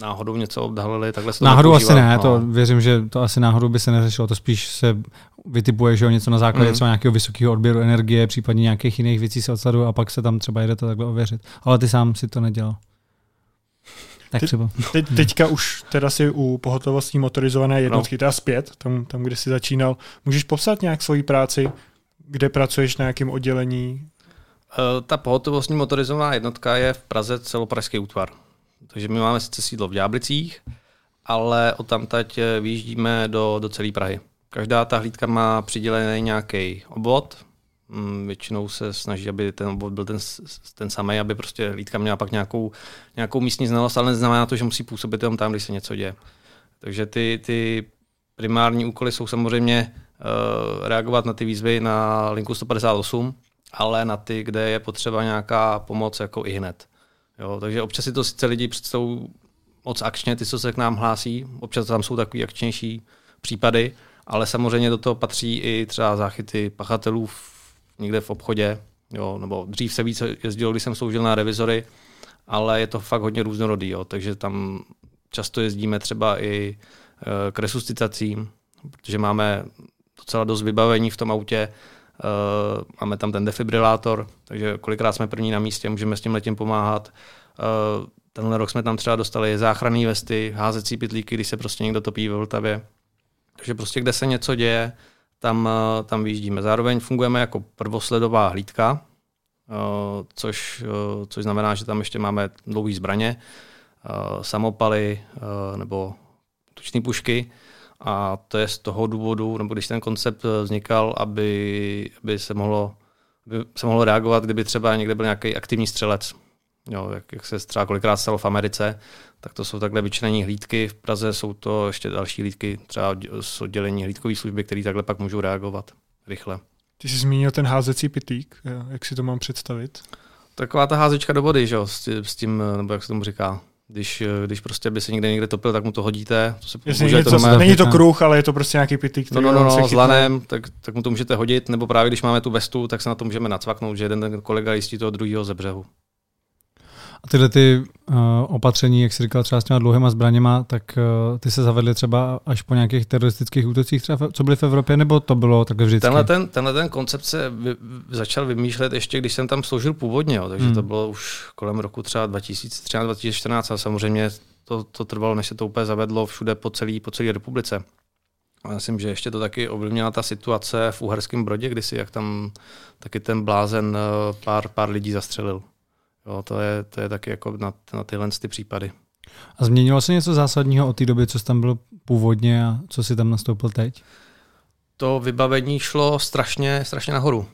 S2: náhodou něco odhalili, takhle se to
S3: Náhodou asi ne,
S2: no.
S3: to věřím, že to asi náhodou by se neřešilo, to spíš se vytipuje, že jo, něco na základě mm. třeba nějakého vysokého odběru energie, případně nějakých jiných věcí se odsadu a pak se tam třeba jede to takhle ověřit. Ale ty sám si to nedělal. Tak
S1: Te,
S3: třeba.
S1: Te, teďka už teda si u pohotovostní motorizované jednotky, no. teda zpět, tam, tam, kde jsi začínal. Můžeš popsat nějak svoji práci, kde pracuješ na nějakém oddělení?
S2: Uh, ta pohotovostní motorizovaná jednotka je v Praze celopražský útvar. Takže my máme sice sídlo v Ďáblicích, ale od tamtať vyjíždíme do, do celé Prahy. Každá ta hlídka má přidělený nějaký obvod, většinou se snaží, aby ten obvod byl ten, ten samý, aby prostě hlídka měla pak nějakou, nějakou místní znalost, ale neznamená to, že musí působit jenom tam, když se něco děje. Takže ty, ty primární úkoly jsou samozřejmě uh, reagovat na ty výzvy na linku 158, ale na ty, kde je potřeba nějaká pomoc jako i hned. Jo, takže občas si to sice lidi představují moc akčně, ty, co se k nám hlásí, občas tam jsou takový akčnější případy, ale samozřejmě do toho patří i třeba záchyty pachatelů někde v obchodě, jo, nebo dřív se více jezdilo, když jsem sloužil na revizory, ale je to fakt hodně různorodý, jo, takže tam často jezdíme třeba i e, k resuscitacím, protože máme docela dost vybavení v tom autě, e, máme tam ten defibrilátor, takže kolikrát jsme první na místě, můžeme s tím letím pomáhat. E, tenhle rok jsme tam třeba dostali záchranné vesty, házecí pitlíky, když se prostě někdo topí ve Vltavě. Takže prostě kde se něco děje, tam, eh, tam vyjíždíme. Zároveň fungujeme jako prvosledová hlídka, eh, což, eh, což znamená, že tam ještě máme dlouhé zbraně, samopaly nebo tučné pušky. A to je z toho důvodu, nebo když ten koncept vznikal, aby, aby se mohlo aby se mohlo reagovat, kdyby třeba někde byl nějaký aktivní střelec. Jo, jak, jak se třeba kolikrát stalo v Americe, tak to jsou takhle vyčlení hlídky. V Praze jsou to ještě další hlídky, třeba z oddělení hlídkové služby, které takhle pak můžou reagovat rychle.
S1: Ty jsi zmínil ten házecí pitlík, jak si to mám představit?
S2: Taková ta házečka do vody, že jo, s tím, nebo jak se tomu říká, když, když prostě by se někde někde topil, tak mu to hodíte. To se
S1: Jasně, může, to, to není to kruh, ale je to prostě nějaký pitlík,
S2: který no, no, no, no s lanem, tak, tak mu to můžete hodit, nebo právě když máme tu vestu, tak se na to můžeme nacvaknout, že jeden ten kolega jistí toho druhého ze břehu.
S3: A tyhle ty uh, opatření, jak jsi říkal, třeba s těma dlouhýma zbraněma, tak uh, ty se zavedly třeba až po nějakých teroristických útocích, třeba co byly v Evropě, nebo to bylo takhle vždycky?
S2: Tenhle ten, tenhle ten koncept se vy, začal vymýšlet ještě, když jsem tam sloužil původně, jo, takže hmm. to bylo už kolem roku třeba 2013-2014 a samozřejmě to, to trvalo, než se to úplně zavedlo všude po celé po celé republice. A myslím, že ještě to taky ovlivnila ta situace v Uherském Brodě, kdy si jak tam taky ten blázen eh, pár, pár lidí zastřelil. Jo, to, je, to je taky jako na, na tyhle ty případy.
S3: A změnilo se něco zásadního od té doby, co jsi tam byl původně a co si tam nastoupil teď?
S2: To vybavení šlo strašně, strašně nahoru.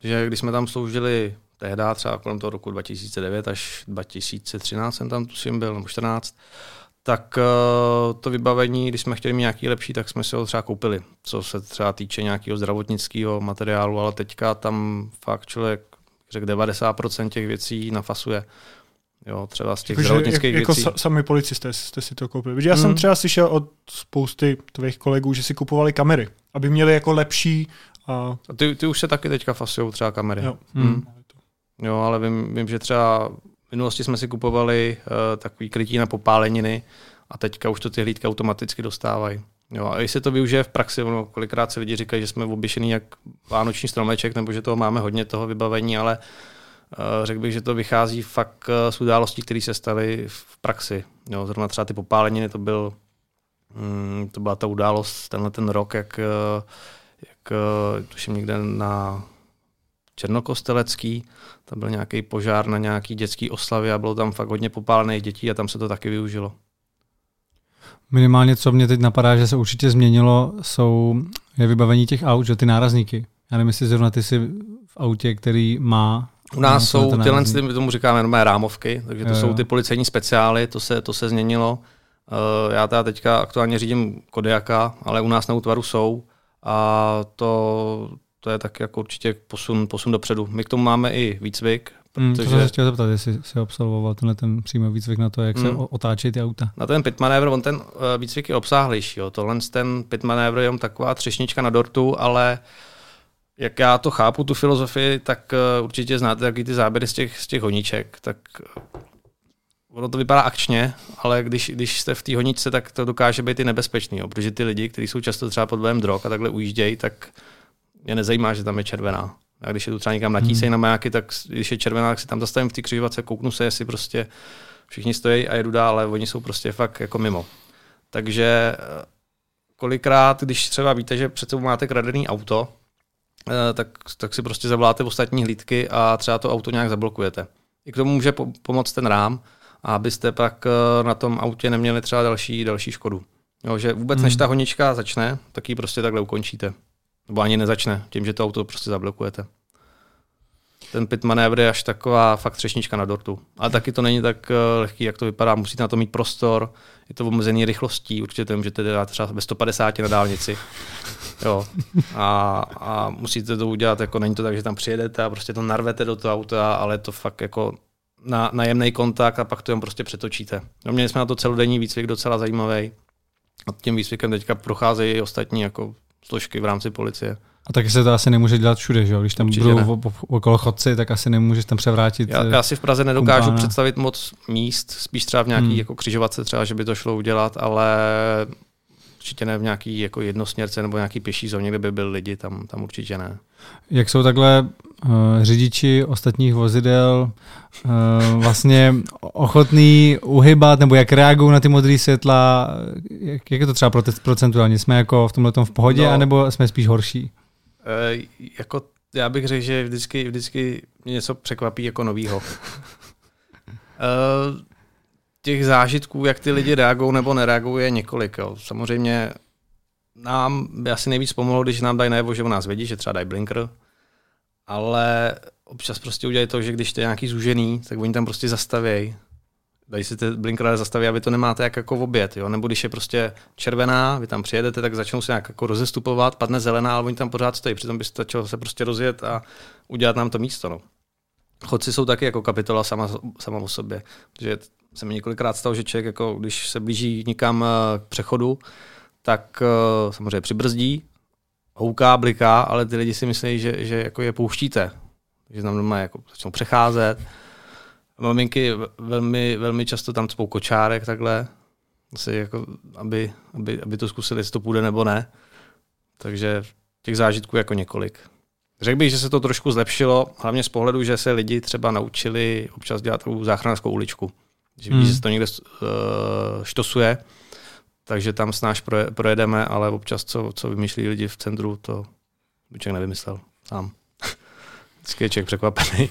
S2: Že když jsme tam sloužili tehdy, třeba kolem toho roku 2009 až 2013 jsem tam tuším byl, nebo 14, tak uh, to vybavení, když jsme chtěli mít nějaký lepší, tak jsme si ho třeba koupili, co se třeba týče nějakého zdravotnického materiálu, ale teďka tam fakt člověk řekl 90% těch věcí nafasuje. Jo, třeba z těch Takže zdravotnických
S1: jako
S2: věcí.
S1: Jako sami policisté jste si to koupili. já hmm. jsem třeba slyšel od spousty tvých kolegů, že si kupovali kamery, aby měli jako lepší... A...
S2: a ty, ty už se taky teďka fasují třeba kamery.
S1: Jo.
S2: Hmm. Jo, ale vím, vím, že třeba v minulosti jsme si kupovali uh, takový krytí na popáleniny a teďka už to ty hlídky automaticky dostávají. Jo, a jestli to využije v praxi, ono, kolikrát si lidi říkají, že jsme obyšený jak vánoční stromeček, nebo že toho máme hodně toho vybavení, ale uh, řekl bych, že to vychází fakt uh, z událostí, které se staly v praxi. Jo, zrovna třeba ty popáleniny, to byl um, to byla ta událost tenhle ten rok, jak, uh, jak tuším někde na Černokostelecký, tam byl nějaký požár na nějaký dětský oslavě a bylo tam fakt hodně popálených dětí a tam se to taky využilo.
S3: Minimálně, co mě teď napadá, že se určitě změnilo, jsou je vybavení těch aut, že ty nárazníky. Já nevím, jestli zrovna ty si v autě, který má
S2: u nás jsou tyhle, my tomu říkáme normálně rámovky, takže to jo, jo. jsou ty policejní speciály, to se, to se změnilo. Uh, já teda teďka aktuálně řídím Kodiaka, ale u nás na útvaru jsou a to, to je tak jako určitě posun, posun dopředu. My k tomu máme i výcvik,
S3: Hmm, protože... to jsem se chtěl zeptat, jestli se absolvoval tenhle ten přímo výcvik na to, jak hmm. se otáčí ty auta.
S2: Na ten pit manévr, on ten uh, výcvik je obsáhlejší. Jo. Tohle ten pit manévr je taková třešnička na dortu, ale jak já to chápu, tu filozofii, tak uh, určitě znáte taky ty záběry z těch, z těch honíček, tak ono to vypadá akčně, ale když, když jste v té honičce, tak to dokáže být i nebezpečný, jo, protože ty lidi, kteří jsou často třeba pod vlivem drog a takhle ujíždějí, tak mě nezajímá, že tam je červená. A když je tu třeba někam natísej hmm. na majáky, tak když je červená, tak si tam zastavím v té křižovatce, kouknu se, jestli prostě všichni stojí a jedu dál, ale oni jsou prostě fakt jako mimo. Takže eh, kolikrát, když třeba víte, že před sebou máte kradený auto, eh, tak, tak si prostě zavoláte ostatní hlídky a třeba to auto nějak zablokujete. I k tomu může pomoct ten rám, abyste pak eh, na tom autě neměli třeba další, další škodu. Jo, že vůbec hmm. než ta honička začne, tak ji prostě takhle ukončíte. Nebo ani nezačne, tím, že to auto prostě zablokujete. Ten pit manévr je až taková fakt třešnička na dortu. Ale taky to není tak uh, lehký, jak to vypadá. Musíte na to mít prostor, je to omezený rychlostí, určitě to můžete dát třeba ve 150 na dálnici. Jo. A, a, musíte to udělat, jako není to tak, že tam přijedete a prostě to narvete do toho auta, ale to fakt jako na, na jemný kontakt a pak to jen prostě přetočíte. No, měli jsme na to celodenní výcvik docela zajímavý. A tím výcvikem teďka procházejí ostatní jako složky v rámci policie.
S3: A taky se to asi nemůže dělat všude, že jo? Když tam Určitě budou ne. okolo chodci, tak asi nemůžeš tam převrátit.
S2: Já, já si v Praze nedokážu kumpána. představit moc míst, spíš třeba v nějaký hmm. jako křižovatce třeba, že by to šlo udělat, ale určitě ne v nějaký jako jednosměrce nebo nějaký pěší zóně, kde by byli lidi, tam, tam určitě ne.
S3: Jak jsou takhle uh, řidiči ostatních vozidel uh, vlastně ochotný uhybat, nebo jak reagují na ty modré světla, jak, jak je to třeba procentuálně? Jsme jako v tomhle v pohodě, no, anebo jsme spíš horší?
S2: Uh, jako já bych řekl, že vždycky, vždycky mě něco překvapí jako novýho. uh, těch zážitků, jak ty lidi reagují nebo nereagují, je několik. Jo. Samozřejmě nám by asi nejvíc pomohlo, když nám dají najevo, že u nás vědí, že třeba dají blinker, ale občas prostě udělají to, že když to je nějaký zúžený, tak oni tam prostě zastavějí. Dají si ty blinker zastaví, aby to nemáte jak jako v oběd, jo? nebo když je prostě červená, vy tam přijedete, tak začnou se nějak jako rozestupovat, padne zelená, ale oni tam pořád stojí, přitom by stačilo se prostě rozjet a udělat nám to místo. No. Chodci jsou taky jako kapitola sama, sama o sobě, že se mi několikrát stalo, že člověk, jako, když se blíží někam eh, k přechodu, tak uh, samozřejmě přibrzdí, houká, bliká, ale ty lidi si myslí, že, že jako je pouštíte. že tam doma jako začnou přecházet. Maminky velmi, velmi často tam cpou kočárek takhle, asi jako, aby, aby, aby to zkusili, jestli to půjde nebo ne. Takže těch zážitků jako několik. Řekl bych, že se to trošku zlepšilo, hlavně z pohledu, že se lidi třeba naučili občas dělat tu záchranářskou uličku. Že vidí, hmm. že se to někde uh, štosuje, takže tam s náš projedeme, ale občas, co, co vymýšlí lidi v centru, to by člověk nevymyslel sám. Vždycky je člověk překvapený.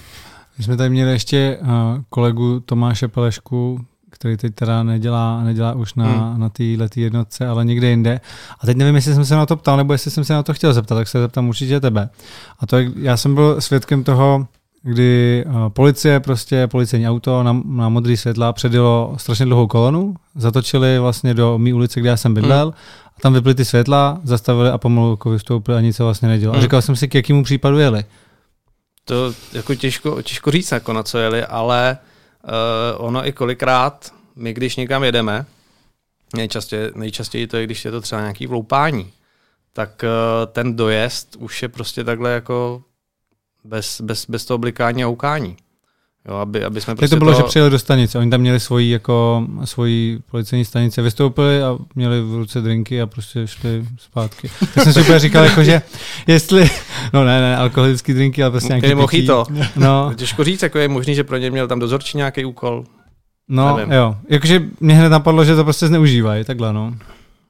S3: My jsme tady měli ještě uh, kolegu Tomáše Pelešku, který teď teda nedělá, nedělá už na, hmm. na té jednotce, ale někde jinde. A teď nevím, jestli jsem se na to ptal, nebo jestli jsem se na to chtěl zeptat, tak se zeptám určitě tebe. A to, já jsem byl svědkem toho, kdy uh, policie, prostě policejní auto na, na modrý světla předjelo strašně dlouhou kolonu, zatočili vlastně do mý ulice, kde já jsem bydlel, hmm. a tam vyply ty světla, zastavili a pomalu jako vystoupili a nic se vlastně nedělo. Hmm. A říkal jsem si, k jakému případu jeli.
S2: To jako těžko, těžko říct, jako na co jeli, ale uh, ono i kolikrát, my když někam jedeme, nejčastěji, nejčastěji to je, když je to třeba nějaký vloupání, tak uh, ten dojezd už je prostě takhle jako bez, bez, bez toho blikání a ukání. Jo, aby, aby jsme
S3: prostě to bylo, to... že přijeli do stanice, oni tam měli svoji, jako, svoji policejní stanice, vystoupili a měli v ruce drinky a prostě šli zpátky. Tak jsem si úplně říkal, jako, že jestli, no ne, ne, alkoholické drinky, ale prostě nějaký
S2: pití. to. No. Těžko říct, jako je možný, že pro ně měl tam dozorčí nějaký úkol.
S3: No, Nevím. jo. Jakože mě hned napadlo, že to prostě zneužívají, takhle, no.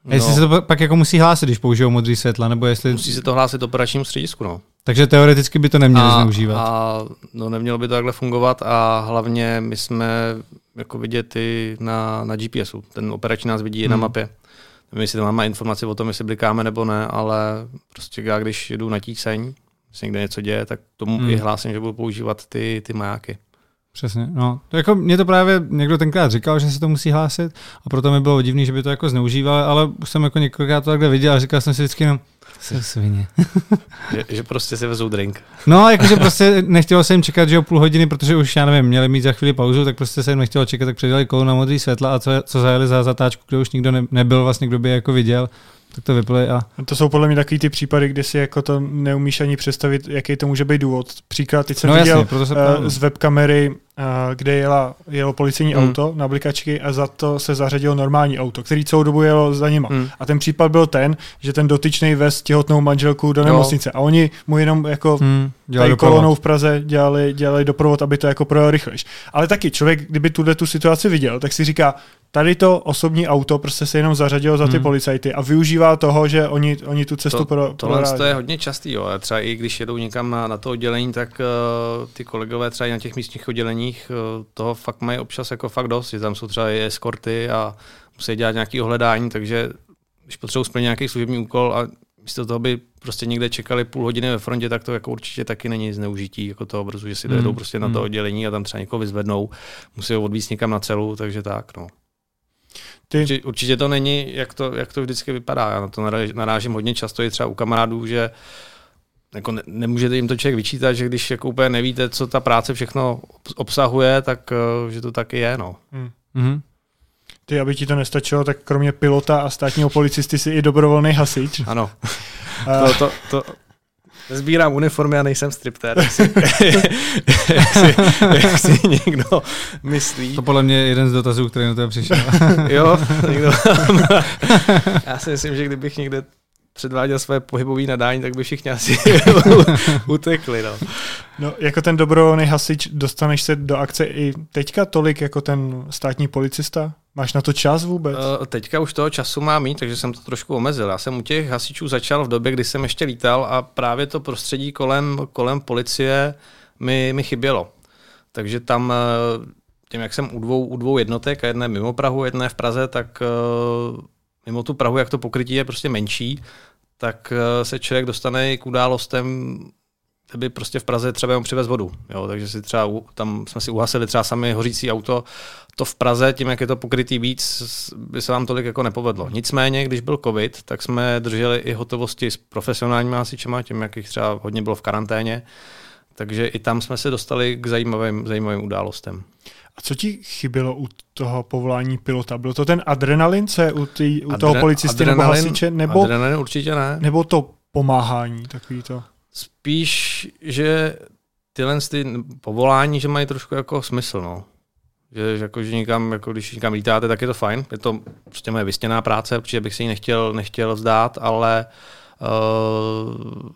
S3: A jestli no. se to pak jako musí hlásit, když použijou modrý světla, nebo jestli...
S2: Musí se to hlásit operačním středisku, no.
S3: Takže teoreticky by to neměli a, zneužívat.
S2: A no, nemělo by to takhle fungovat a hlavně my jsme jako vidět i na, na GPSu. Ten operační nás vidí hmm. na mapě. My jestli tam máme informaci o tom, jestli blikáme nebo ne, ale prostě já když jedu na tíseň, se někde něco děje, tak tomu hmm. i hlásím, že budu používat ty, ty majáky.
S3: Přesně, no. To jako mě to právě někdo tenkrát říkal, že se to musí hlásit a proto mi bylo divný, že by to jako zneužíval, ale už jsem jako několikrát to takhle viděl a říkal jsem si vždycky, no, jsou svině.
S2: že, že, prostě si vezou drink.
S3: No, jakože prostě nechtělo se jim čekat, že o půl hodiny, protože už, já nevím, měli mít za chvíli pauzu, tak prostě se jim nechtělo čekat, tak předali kolu na modrý světla a co, co zajeli za zatáčku, kde už nikdo ne, nebyl, vlastně kdo by jako viděl, tak to vypli a...
S1: To jsou podle mě takový ty případy, kdy si jako to neumíš ani představit, jaký to může být důvod. Příklad, teď jsem
S3: No
S1: viděl
S3: jasně, se
S1: uh, z webkamery, uh, kde jela, jelo policejní
S2: Hmm.
S1: auto na blikačky a za to se zařadilo normální auto, který celou dobu jelo za nima.
S2: Hmm.
S1: A ten případ byl ten, že ten dotyčný vez těhotnou manželku do
S2: Jo.
S1: nemocnice a oni mu jenom jako
S3: dělali
S1: tady kolonou v Praze dělali, dělali doprovod, aby to jako projel rychlejš. Ale taky člověk, kdyby tuhle tu situaci viděl, tak si říká, tady to osobní auto prostě se jenom zařadilo za ty
S3: Hmm.
S1: policajty a využívá toho, že oni, oni tu cestu
S2: To-
S1: pro,
S2: Tohle
S1: proráží.
S2: to je hodně častý, jo. A Třeba i když jedou někam na, na to oddělení, tak uh, ty kolegové třeba i na těch místních odděleních uh, toho fakt mají občas jako fakt dost, že tam jsou třeba i eskorty a musí dělat nějaké ohledání, takže když potřebují splnit nějaký služební úkol a místo toho by prostě někde čekali půl hodiny ve frontě, tak to jako určitě taky není zneužití jako toho, protože si dojedou
S3: Hmm.
S2: prostě na to
S3: Hmm.
S2: oddělení a tam třeba někoho vyzvednou, musí ho odvízt někam na celu, takže tak, no.
S1: Ty,
S2: Určitě, určitě to není, jak to, jak to vždycky vypadá. Já na to naráž- narážím hodně často i třeba u kamarádů, že jako ne, nemůžete jim to člověk vyčítat, že když jako úplně nevíte, co ta práce všechno obs- obsahuje, tak eh, že to taky je. No.
S3: Mhm.
S1: ty, aby ti to nestačilo, tak kromě pilota a státního policisty si i dobrovolný hasič.
S2: Ano,
S1: A,
S2: to, to, to, Sbírám uniformy a nejsem striptér. Jak si, jak si, někdo myslí.
S3: To podle mě je jeden z dotazů, který na tebe přišel.
S2: Jo, někdo. Já si myslím, že kdybych někde předváděl své pohybové nadání, tak by všichni asi utekli. No.
S1: no, jako ten dobrovolný hasič, dostaneš se do akce i teďka tolik jako ten státní policista? Máš na to čas vůbec?
S2: Uh, teďka už toho času mám mít, takže jsem to trošku omezil. Já jsem u těch hasičů začal v době, kdy jsem ještě lítal a právě to prostředí kolem, kolem policie mi, mi chybělo. Takže tam, eh, tím jak jsem u dvou, u dvou jednotek, a jedné mimo Prahu, jedné v Praze, tak eh, mimo tu Prahu, jak to pokrytí je prostě menší, tak eh, se člověk dostane k událostem, by prostě v Praze třeba jenom přivez vodu. Jo, takže si třeba, u- tam jsme si uhasili třeba sami hořící auto, to v Praze, tím jak je to pokrytý víc, by se vám tolik jako nepovedlo. Nicméně, když byl covid, tak jsme drželi i hotovosti s profesionálními hasičema, tím jak jich třeba hodně bylo v karanténě, takže i tam jsme se dostali k zajímavým, zajímavým událostem.
S1: A co ti chybělo u toho povolání pilota? Byl to ten adrenalin, co je u, tý, u toho
S2: Adre-
S1: policisty nebo
S2: adrenalin-
S1: hasiče, nebo,
S2: Adrenalin určitě ne.
S1: nebo to pomáhání, takový to?
S2: Spíš, že tyhle ty povolání, že mají trošku jako smysl, no. Že, že, jako, že někam, jako když někam lítáte, tak je to fajn. Je to prostě moje vystěná práce, protože bych si ji nechtěl, nechtěl vzdát, ale uh,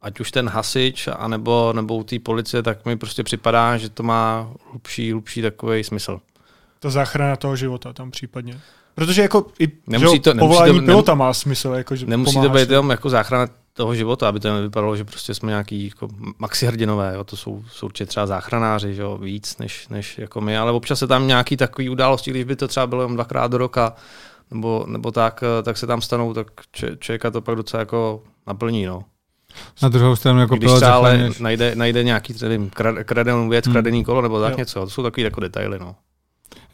S2: ať už ten hasič, anebo, nebo u té policie, tak mi prostě připadá, že to má hlubší, hlubší takový smysl.
S1: Ta záchrana toho života tam případně. Protože jako i
S2: Nemusí to- nemusí
S1: povolání
S2: to-
S1: pilota má smysl. Jako, že
S2: Nemusí to být jenom jako záchrana toho života, aby to nevypadalo, že prostě jsme nějaký jako maxi hrdinové, jo? to jsou, jsou určitě třeba záchranáři, že jo? víc než, než jako my, ale občas se tam nějaký takový události, když by to třeba bylo jenom dvakrát do roka, nebo, nebo tak, eh, tak se tam stanou, tak če, člověka to pak docela jako naplní. No.
S3: Na druhou stranu jako
S2: Když třeba ale najde, najde nějaký nevím, krad- kradenou věc,
S3: Hmm.
S2: kradený kolo nebo tak
S1: Jo.
S2: něco, to jsou takové jako detaily. No.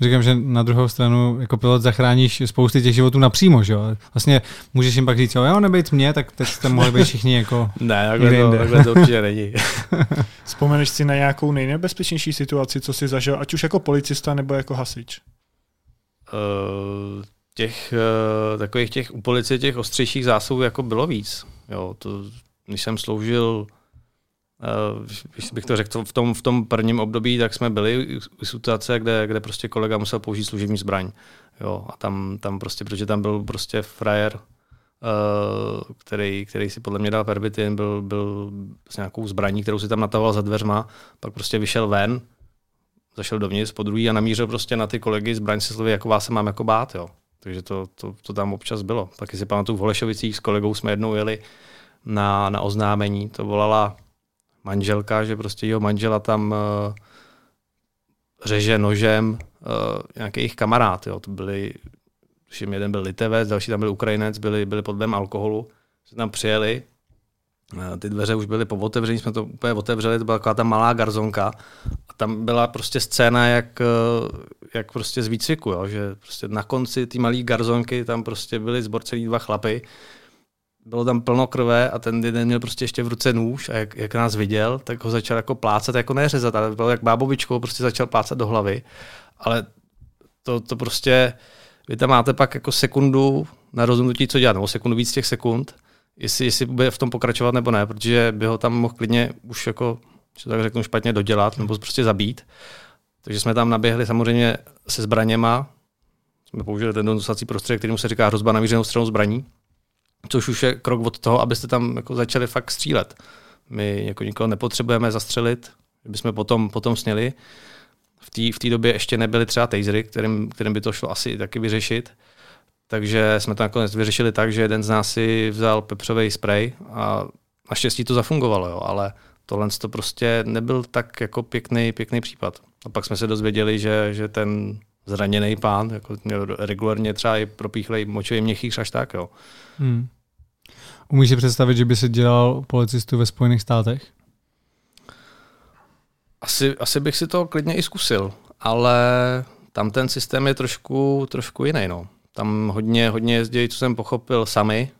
S3: Říkám, že na druhou stranu jako pilot zachráníš spousty těch životů napřímo, že jo? Vlastně můžeš jim pak říct, jo, nebejt mě, tak teď jste mohli být všichni jako...
S2: Ne, takhle to, takhle to určitě není.
S1: Vzpomeneš si na nějakou nejnebezpečnější situaci, co jsi zažil, ať už jako policista nebo jako hasič?
S2: Eh, těch eh, takových těch u policie těch ostřejších zásahů jako bylo víc. Jo, to, když jsem sloužil, když bych to řekl, v tom, v tom prvním období, tak jsme byli u situace, kde, kde prostě kolega musel použít služební zbraň. Jo, a tam, tam prostě, protože tam byl prostě frajer, eh, který, který si podle mě dal perbitin, byl, byl s nějakou zbraní, kterou si tam natahoval za dveřma, pak prostě vyšel ven, zašel dovnitř po druhý a namířil prostě na ty kolegy zbraň se slovy, jako vás se mám jako bát, jo. Takže to, to, to tam občas bylo. Taky si pamatuju, v Holešovicích s kolegou jsme jednou jeli na, na oznámení. To volala manželka, že prostě jeho manžela tam uh, řeže nožem uh, nějaký jejich kamarád. Jo. To byli, všim jeden byl Litevec, další tam byl Ukrajinec, byli, byli pod vlivem alkoholu. Jsme tam přijeli, eh, ty dveře už byly povotevřený, jsme to úplně otevřeli, to byla taková ta malá garzonka a tam byla prostě scéna jak, eh, jak prostě z výcviku, jo? že prostě na konci ty malé garzonky tam prostě byli zborcelí dva chlapy, bylo tam plno krve a ten jeden měl prostě ještě v ruce nůž a jak, jak nás viděl, tak ho začal jako plácat, jako neřezat, ale bylo jak bábovičkou, prostě začal plácat do hlavy, ale to, to prostě vy tam máte pak jako sekundu na rozhodnutí, co dělat, nebo sekundu víc těch sekund, jestli, jestli bude v tom pokračovat nebo ne, protože by ho tam mohl klidně už jako, že tak řeknu špatně, dodělat nebo prostě zabít. Takže jsme tam naběhli samozřejmě se zbraněma, jsme použili ten donusací prostředek, kterým se říká hrozba namířenou střelnou zbraní, což už je krok od toho, abyste tam jako začali fakt střílet. My jako nikoho nepotřebujeme zastřelit, bychom potom, potom sněli. V té v době ještě nebyly třeba tasery, kterým, kterým by to šlo asi taky vyřešit. Takže jsme to nakonec vyřešili tak, že jeden z nás si vzal pepřový spray a naštěstí to zafungovalo, jo, ale tohle to prostě nebyl tak jako pěkný, pěkný případ. A pak jsme se dozvěděli, že, že ten zraněný pán jako měl regulárně třeba i propíchlej močový měchýř až tak. Jo. Hmm.
S3: Umíš si představit, že by si dělal policistu ve Spojených státech?
S2: Asi, asi bych si to klidně i zkusil, ale tam ten systém je trošku, trošku jiný. No. Tam hodně, hodně jezdí, co jsem pochopil, sami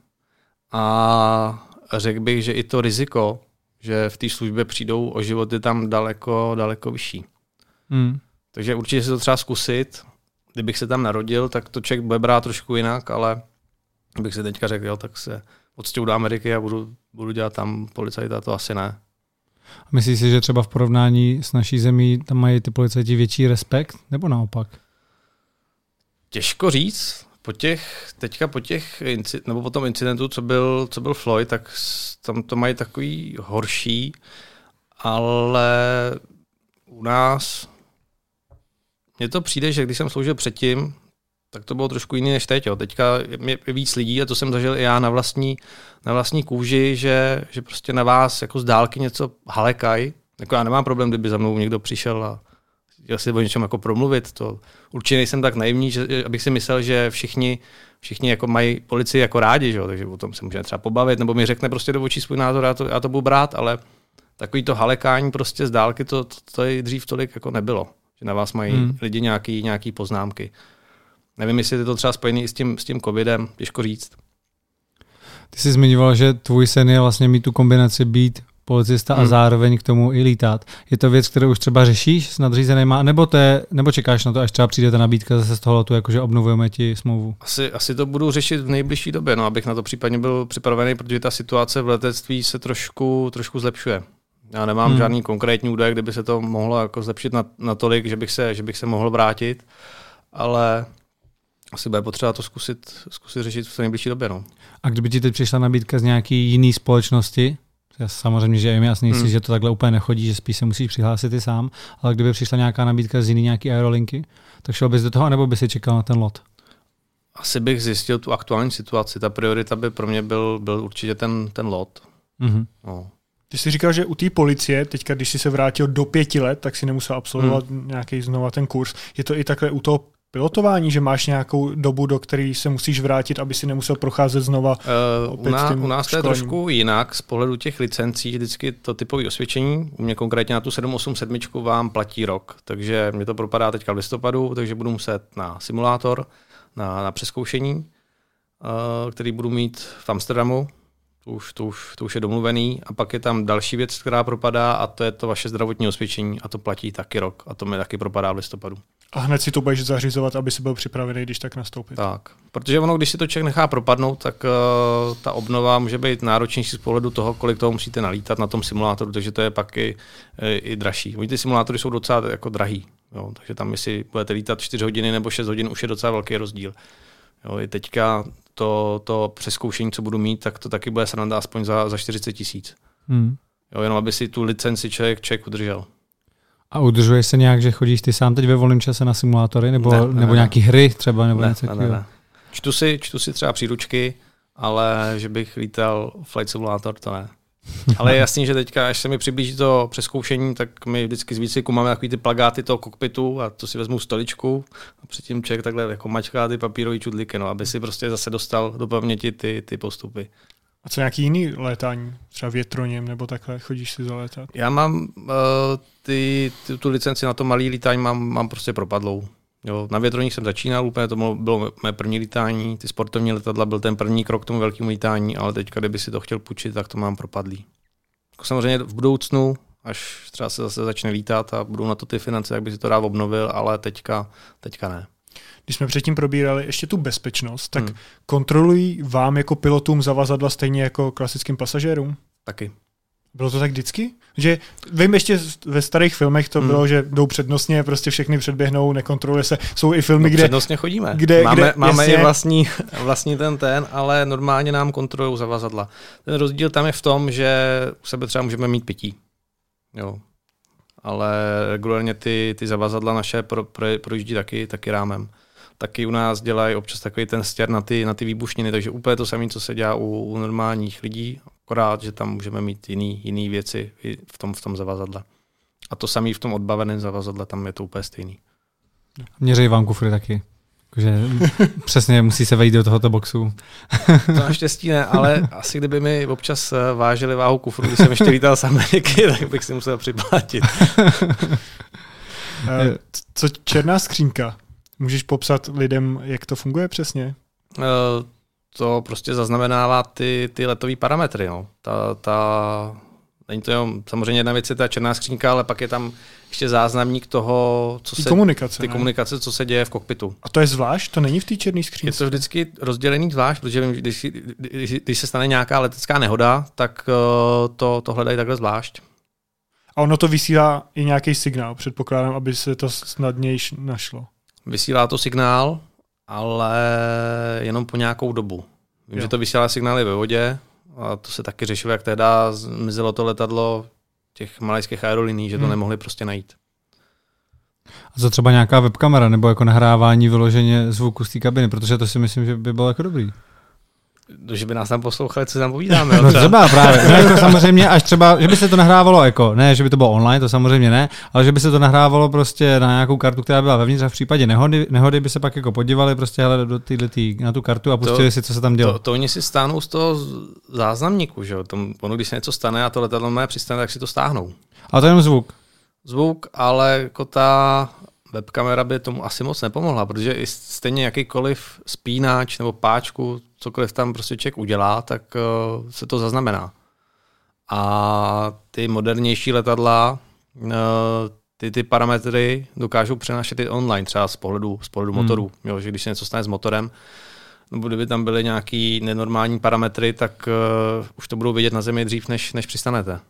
S2: a řekl bych, že i to riziko, že v té službě přijdou o život, je tam daleko, daleko vyšší. Hmm. Takže určitě si to třeba zkusit. Kdybych se tam narodil, tak to člověk bude brát trošku jinak, ale bych si teďka řekl, jo, tak se odstěhu do Ameriky a budu, budu dělat tam policajta, to asi ne.
S3: Myslíš si, že třeba v porovnání s naší zemí tam mají ty policajti větší respekt, nebo naopak?
S2: Těžko říct. Po těch, teďka po těch, nebo po tom incidentu, co byl, co byl Floyd, tak tam to mají takový horší, ale u nás mně to přijde, že když jsem sloužil předtím, tak to bylo trošku jiný než teď. Jo. Teďka je víc lidí, a to jsem zažil i já na vlastní, na vlastní kůži, že, že prostě na vás jako z dálky něco halekaj. Jako já nemám problém, kdyby za mnou někdo přišel a chtěl si o něčem jako promluvit. To určitě nejsem tak naivní, že, abych si myslel, že všichni, všichni jako mají policii jako rádi, že jo? takže o tom se můžeme třeba pobavit, nebo mi řekne prostě do očí svůj názor, já to, já to budu brát, ale takový to halekání prostě z dálky, to, to, to dřív tolik jako nebylo že na vás mají hmm. lidi nějaký, nějaký poznámky. Nevím, jestli je to třeba spojený s tím, s tím covidem, těžko říct.
S3: Ty jsi zmiňoval, že tvůj sen je vlastně mít tu kombinaci být policista hmm. a zároveň k tomu i lítat. Je to věc, kterou už třeba řešíš s nadřízenýma, nebo, to je, nebo čekáš na to, až třeba přijde ta nabídka zase z toho, tu, jakože obnovujeme ti smlouvu?
S2: Asi, asi to budu řešit v nejbližší době, no, abych na to případně byl připravený, protože ta situace v letectví se trošku, trošku zlepšuje. Já nemám hmm. žádný konkrétní údaj, kde by se to mohlo jako zlepšit na, natolik, že bych, se, že bych se mohl vrátit, ale asi bude potřeba to zkusit, zkusit řešit v nejbližší době. No.
S3: A kdyby ti teď přišla nabídka z nějaké jiné společnosti, já samozřejmě, že je mi jasný, hmm. že to takhle úplně nechodí, že spíš se musíš přihlásit i sám, ale kdyby přišla nějaká nabídka z jiný nějaký aerolinky, tak šel bys do toho, nebo by si čekal na ten lot?
S2: Asi bych zjistil tu aktuální situaci. Ta priorita by pro mě byl, byl určitě ten, ten lot. Mm-hmm.
S1: No. Ty jsi říkal, že u té policie, teďka když jsi se vrátil do pěti let, tak si nemusel absolvovat hmm. nějaký znova ten kurz. Je to i takhle u toho pilotování, že máš nějakou dobu, do které se musíš vrátit, aby si nemusel procházet znova
S2: uh, opět u, nás, u nás to je trošku jinak z pohledu těch licencí, vždycky to typové osvědčení, u mě konkrétně na tu 787 vám platí rok, takže mě to propadá teďka v listopadu, takže budu muset na simulátor, na, na přeskoušení, uh, který budu mít v Amsterdamu, to už, to, už, to už je domluvený. A pak je tam další věc, která propadá a to je to vaše zdravotní osvědčení a to platí taky rok a to mi taky propadá v listopadu.
S1: A hned si to budeš zařizovat, aby si byl připravený, když tak nastoupit.
S2: Tak, protože ono, když si to člověk nechá propadnout, tak uh, ta obnova může být náročnější z pohledu toho, kolik toho musíte nalítat na tom simulátoru, takže to je pak i, i, i dražší. Oni ty simulátory jsou docela jako drahý, jo, takže tam, jestli budete lítat 4 hodiny nebo 6 hodin, už je docela velký rozdíl. Jo, i teďka to, to přeskoušení, co budu mít, tak to taky bude sranda aspoň za, za 40 tisíc. Hmm. Jo, jenom aby si tu licenci člověk, člověk udržel.
S3: A udržuješ se nějak, že chodíš ty sám teď ve volném čase na simulátory, nebo, ne, ne, nebo ne, nějaký hry třeba, nebo
S2: ne,
S3: něco
S2: ne, ne, ne. Čtu si, čtu si třeba příručky, ale že bych lítal Flight Simulator, to ne. Ale je jasný, že teďka, až se mi přiblíží to přeskoušení, tak my vždycky z výcviku máme takový ty plagáty toho kokpitu a to si vezmu stoličku a předtím člověk takhle jako mačká ty papírové čudliky, no, aby si prostě zase dostal do paměti ty, ty postupy.
S1: A co nějaký jiný létání? Třeba větroněm nebo takhle chodíš si zalétat?
S2: Já mám uh, ty, ty, tu licenci na to malý lítání mám, mám prostě propadlou. Jo, na větroních jsem začínal, úplně to bylo mé první lítání, ty sportovní letadla byl ten první krok k tomu velkému lítání, ale teď, kdyby si to chtěl půjčit, tak to mám propadlý. Jako samozřejmě v budoucnu, až třeba se zase začne lítat a budou na to ty finance, jak by si to rád obnovil, ale teďka, teďka ne.
S1: když jsme předtím probírali ještě tu bezpečnost, tak hmm. kontrolují vám jako pilotům zavazadla stejně jako klasickým pasažérům?
S2: Taky.
S1: Bylo to tak vždycky? Že vím, ještě ve starých filmech to hmm. bylo, že jdou přednostně, prostě všechny předběhnou, nekontroluje se. Jsou i filmy, no, kde...
S2: Přednostně chodíme. Kde, máme kde, máme jasně, i vlastní, vlastní ten ten, ale normálně nám kontrolují zavazadla. Ten rozdíl tam je v tom, že u sebe třeba můžeme mít pití. Jo. Ale regulárně ty, ty zavazadla naše pro, pro, projíždí taky, taky rámem. Taky u nás dělají občas takový ten stěr na ty, na ty výbušniny, takže úplně to samé, co se dělá u, u normálních lidí, akorát, že tam můžeme mít jiný, jiný věci v tom, v tom zavazadle. A to samé v tom odbaveném zavazadle, tam je to úplně stejný.
S3: Měřejí vám kufry taky. Takže přesně musí se vejít do tohoto boxu.
S2: to naštěstí ne, ale asi kdyby mi občas eh, vážili váhu kufru, když jsem ještě lítal z Ameriky, tak bych si musel připlatit.
S1: Eh, co černá skřínka? Můžeš popsat lidem, jak to funguje přesně?
S2: To prostě zaznamenává ty, ty letové parametry. No. Ta, ta, není to jenom, samozřejmě jedna věc je ta černá skřínka, ale pak je tam ještě záznamník toho, co
S1: ty
S2: se,
S1: komunikace,
S2: ty ne? komunikace, co se děje v kokpitu.
S1: A to je zvlášť? To není v té černé skřínce?
S2: Je to vždycky rozdělený zvlášť, protože když, když, když se stane nějaká letecká nehoda, tak uh, to, to hledají takhle zvlášť.
S1: A ono to vysílá i nějaký signál, předpokládám, aby se to snadněji našlo.
S2: Vysílá to signál, ale jenom po nějakou dobu. Vím, jo. že to vysílá signály ve vodě a to se taky řešilo, jak teda zmizelo to letadlo těch malajských aerolíní, že to hmm. nemohli prostě najít.
S3: A co třeba nějaká webkamera nebo jako nahrávání vyloženě zvuku z té kabiny, protože to si myslím, že by bylo jako dobrý
S2: že by nás tam poslouchali, co tam povídáme.
S3: No třeba právě. No, jako samozřejmě až třeba, že by se to nahrávalo jako, ne, že by to bylo online, to samozřejmě ne, ale že by se to nahrávalo prostě na nějakou kartu, která byla vevnitř a v případě nehody, nehody by se pak jako podívali prostě hele, do týhle tý, na tu kartu a pustili to, si, co se tam dělo.
S2: To, to, oni si stáhnou z toho záznamníku, že jo? Ono, když se něco stane a to letadlo má přistane, tak si to stáhnou.
S3: A to je jenom zvuk.
S2: Zvuk, ale jako ta webkamera by tomu asi moc nepomohla, protože i stejně jakýkoliv spínač nebo páčku, cokoliv tam prostě člověk udělá, tak uh, se to zaznamená. A ty modernější letadla, uh, ty, ty parametry dokážou přenášet i online, třeba z pohledu, z pohledu hmm. motorů. Jo, že když se něco stane s motorem, nebo kdyby tam byly nějaký nenormální parametry, tak uh, už to budou vidět na zemi dřív, než, než přistanete.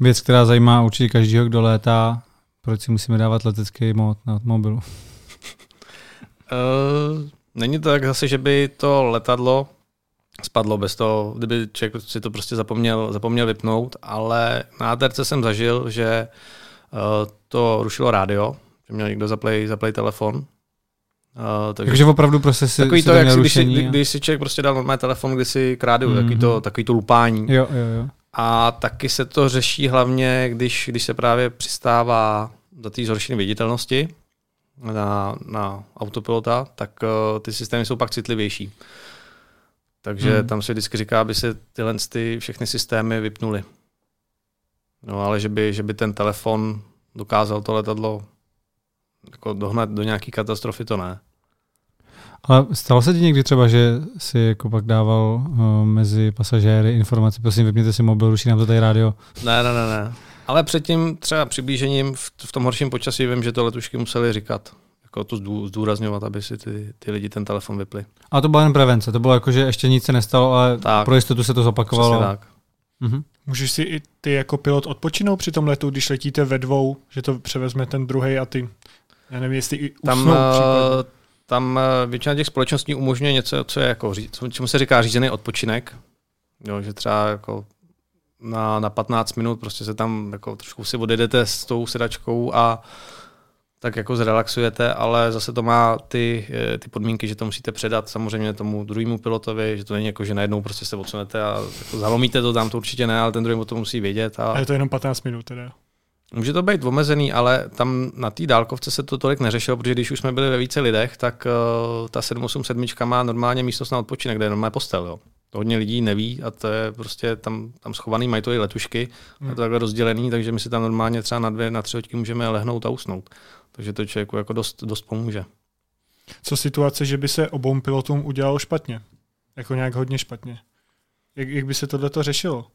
S3: Věc, která zajímá určitě každého, kdo létá, proč si musíme dávat letecký mod na mobilu? uh,
S2: není to tak zase, že by to letadlo spadlo bez toho, kdyby člověk si to prostě zapomněl, zapomněl vypnout, ale na ATRC jsem zažil, že uh, to rušilo rádio, že měl někdo zaplay, zaplay telefon. Uh,
S3: takže, takže opravdu prostě si,
S2: takový
S3: si
S2: to, jak
S3: si,
S2: když, si, když si člověk prostě dal normální telefon, kdy si k rádiu, mm-hmm. takový, to, takový to lupání.
S3: Jo, jo, jo.
S2: A taky se to řeší hlavně, když, když se právě přistává do té zhoršené viditelnosti na, na autopilota, tak uh, ty systémy jsou pak citlivější. Takže hmm. tam se vždycky říká, aby se tyhle ty všechny systémy vypnuly. No ale že by, že by ten telefon dokázal to letadlo jako dohnat do nějaké katastrofy, to ne.
S3: Ale stalo se ti někdy třeba, že si jako pak dával uh, mezi pasažéry informace, prosím, vypněte si mobil, ruší nám to tady rádio?
S2: Ne, ne, ne, ne. Ale předtím třeba přiblížením v, v tom horším počasí vím, že to letušky museli říkat. Jako to zdůrazňovat, aby si ty, ty lidi ten telefon vypli.
S3: A to byla jen prevence, to bylo jako, že ještě nic se nestalo, ale tak. pro jistotu se to zopakovalo.
S2: Tak.
S1: Mhm. Můžeš si i ty jako pilot odpočinout při tom letu, když letíte ve dvou, že to převezme ten druhý a ty, já nevím, jestli i usnou
S2: tam, uh, tam uh, většina těch společností umožňuje něco, co je jako, čemu se říká řízený odpočinek. Jo, že třeba jako na, na 15 minut, prostě se tam jako trošku si odjedete s tou sedačkou a tak jako zrelaxujete, ale zase to má ty, eh, ty podmínky, že to musíte předat samozřejmě tomu druhému pilotovi, že to není jako, že najednou prostě se odsunete a jako zalomíte to, tam to určitě ne, ale ten druhý to musí vědět. A...
S1: a je to jenom 15 minut teda.
S2: Může to být omezený, ale tam na té dálkovce se to tolik neřešilo, protože když už jsme byli ve více lidech, tak uh, ta 787 má normálně místnost na odpočinek, kde je normálně postel. Jo to hodně lidí neví a to je prostě tam, tam schovaný, mají to i letušky, hmm. je to takhle rozdělený, takže my si tam normálně třeba na dvě, na tři hodky můžeme lehnout a usnout. Takže to člověku jako dost, dost pomůže.
S1: Co situace, že by se obou pilotům udělalo špatně? Jako nějak hodně špatně. Jak, jak by se tohle řešilo?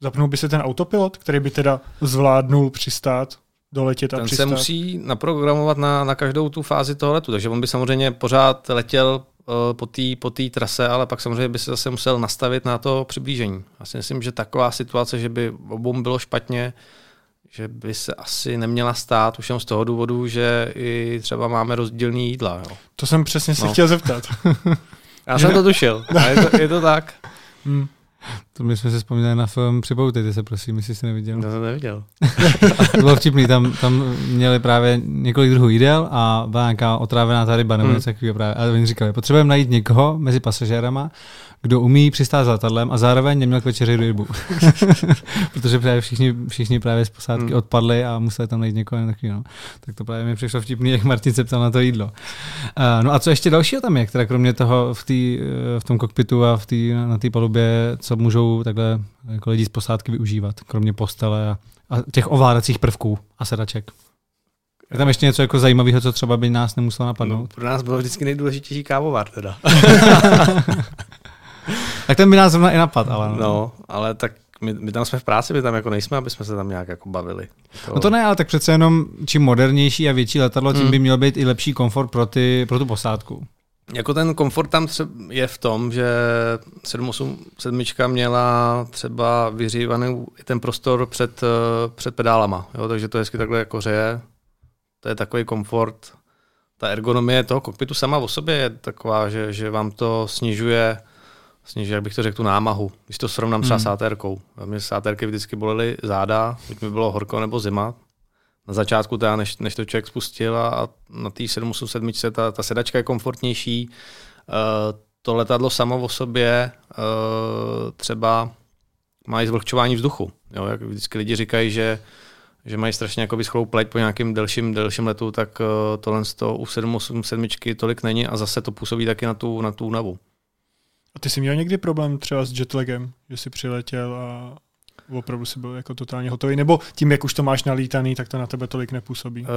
S1: Zapnul by se ten autopilot, který by teda zvládnul přistát doletět a
S2: Ten
S1: přistát.
S2: se musí naprogramovat na, na každou tu fázi toho letu, takže on by samozřejmě pořád letěl uh, po té po té trase, ale pak samozřejmě by se zase musel nastavit na to přiblížení. Já si myslím, že taková situace, že by obou bylo špatně, že by se asi neměla stát už jen z toho důvodu, že i třeba máme rozdílný jídla. Jo.
S1: To jsem přesně se
S2: No.
S1: chtěl zeptat.
S2: Já jsem to tušil, a je to, je to tak.
S1: Hmm.
S3: To my jsme si vzpomněli na film Připoutejte se, prosím, jestli jsi neviděl.
S2: To jsem neviděl.
S3: To bylo vtipný, tam, tam měli právě několik druhů jídel a byla nějaká otrávená ta ryba nebo
S2: Hmm.
S3: něco takového právě. A oni říkali, potřebujeme najít někoho mezi pasažérama, kdo umí přistát s letadlem a zároveň neměl k večeři rybu. Protože právě všichni, všichni právě z posádky
S2: Hmm.
S3: odpadli a museli tam najít někoho takový, no. Tak to právě mi přišlo vtipný, jak Martin se ptal na to jídlo. Uh, no a co ještě dalšího tam je, která kromě toho v, tý, eh, v tom kokpitu a v tý, na té palubě, co můžou takhle jako lidi z posádky využívat, kromě postele a, a těch ovládacích prvků a sedaček. Je tam ještě něco jako zajímavého, co třeba by nás nemuselo
S2: No,
S3: napadnout?
S2: pro nás bylo vždycky nejdůležitější kávovar teda.
S3: Tak ten by nás zrovna i napad, ale no.
S2: No, ale tak my, my tam jsme v práci, my tam jako nejsme, aby jsme se tam nějak jako bavili. To,
S3: No to ne, ale tak přece jenom čím modernější a větší letadlo, tím
S2: Hmm.
S3: by měl být i lepší komfort pro, ty, pro tu posádku.
S2: Jako ten komfort tam je v tom, že 787 měla třeba vyřívaný i ten prostor před, eh, před pedálama, jo, takže to hezky takhle jako řeje. To je takový komfort. Ta ergonomie toho kokpitu sama o sobě je taková, že, že vám to snižuje, snižuje, jak bych to řekl, tu námahu. Když to srovnám třeba
S3: Hmm.
S2: s ATRkou. Mě sátérky vždycky bolely záda, buď mi bylo horko nebo zima. Na začátku teda, než, než to člověk spustil a, na té 787 ta, ta sedačka je komfortnější. Uh, to letadlo samo o sobě uh, třeba má i zvlhčování vzduchu. Jo, jak vždycky lidi říkají, že že mají strašně jako vyschlou pleť po nějakém delším, delším letu, tak uh, tohle z toho u 787 tolik není a zase to působí taky na tu, na tu únavu.
S1: A ty jsi měl někdy problém třeba s jetlagem, že jsi přiletěl a opravdu si byl jako totálně hotový? Nebo tím, jak už to máš nalítaný, tak to na tebe tolik nepůsobí?
S2: Uh,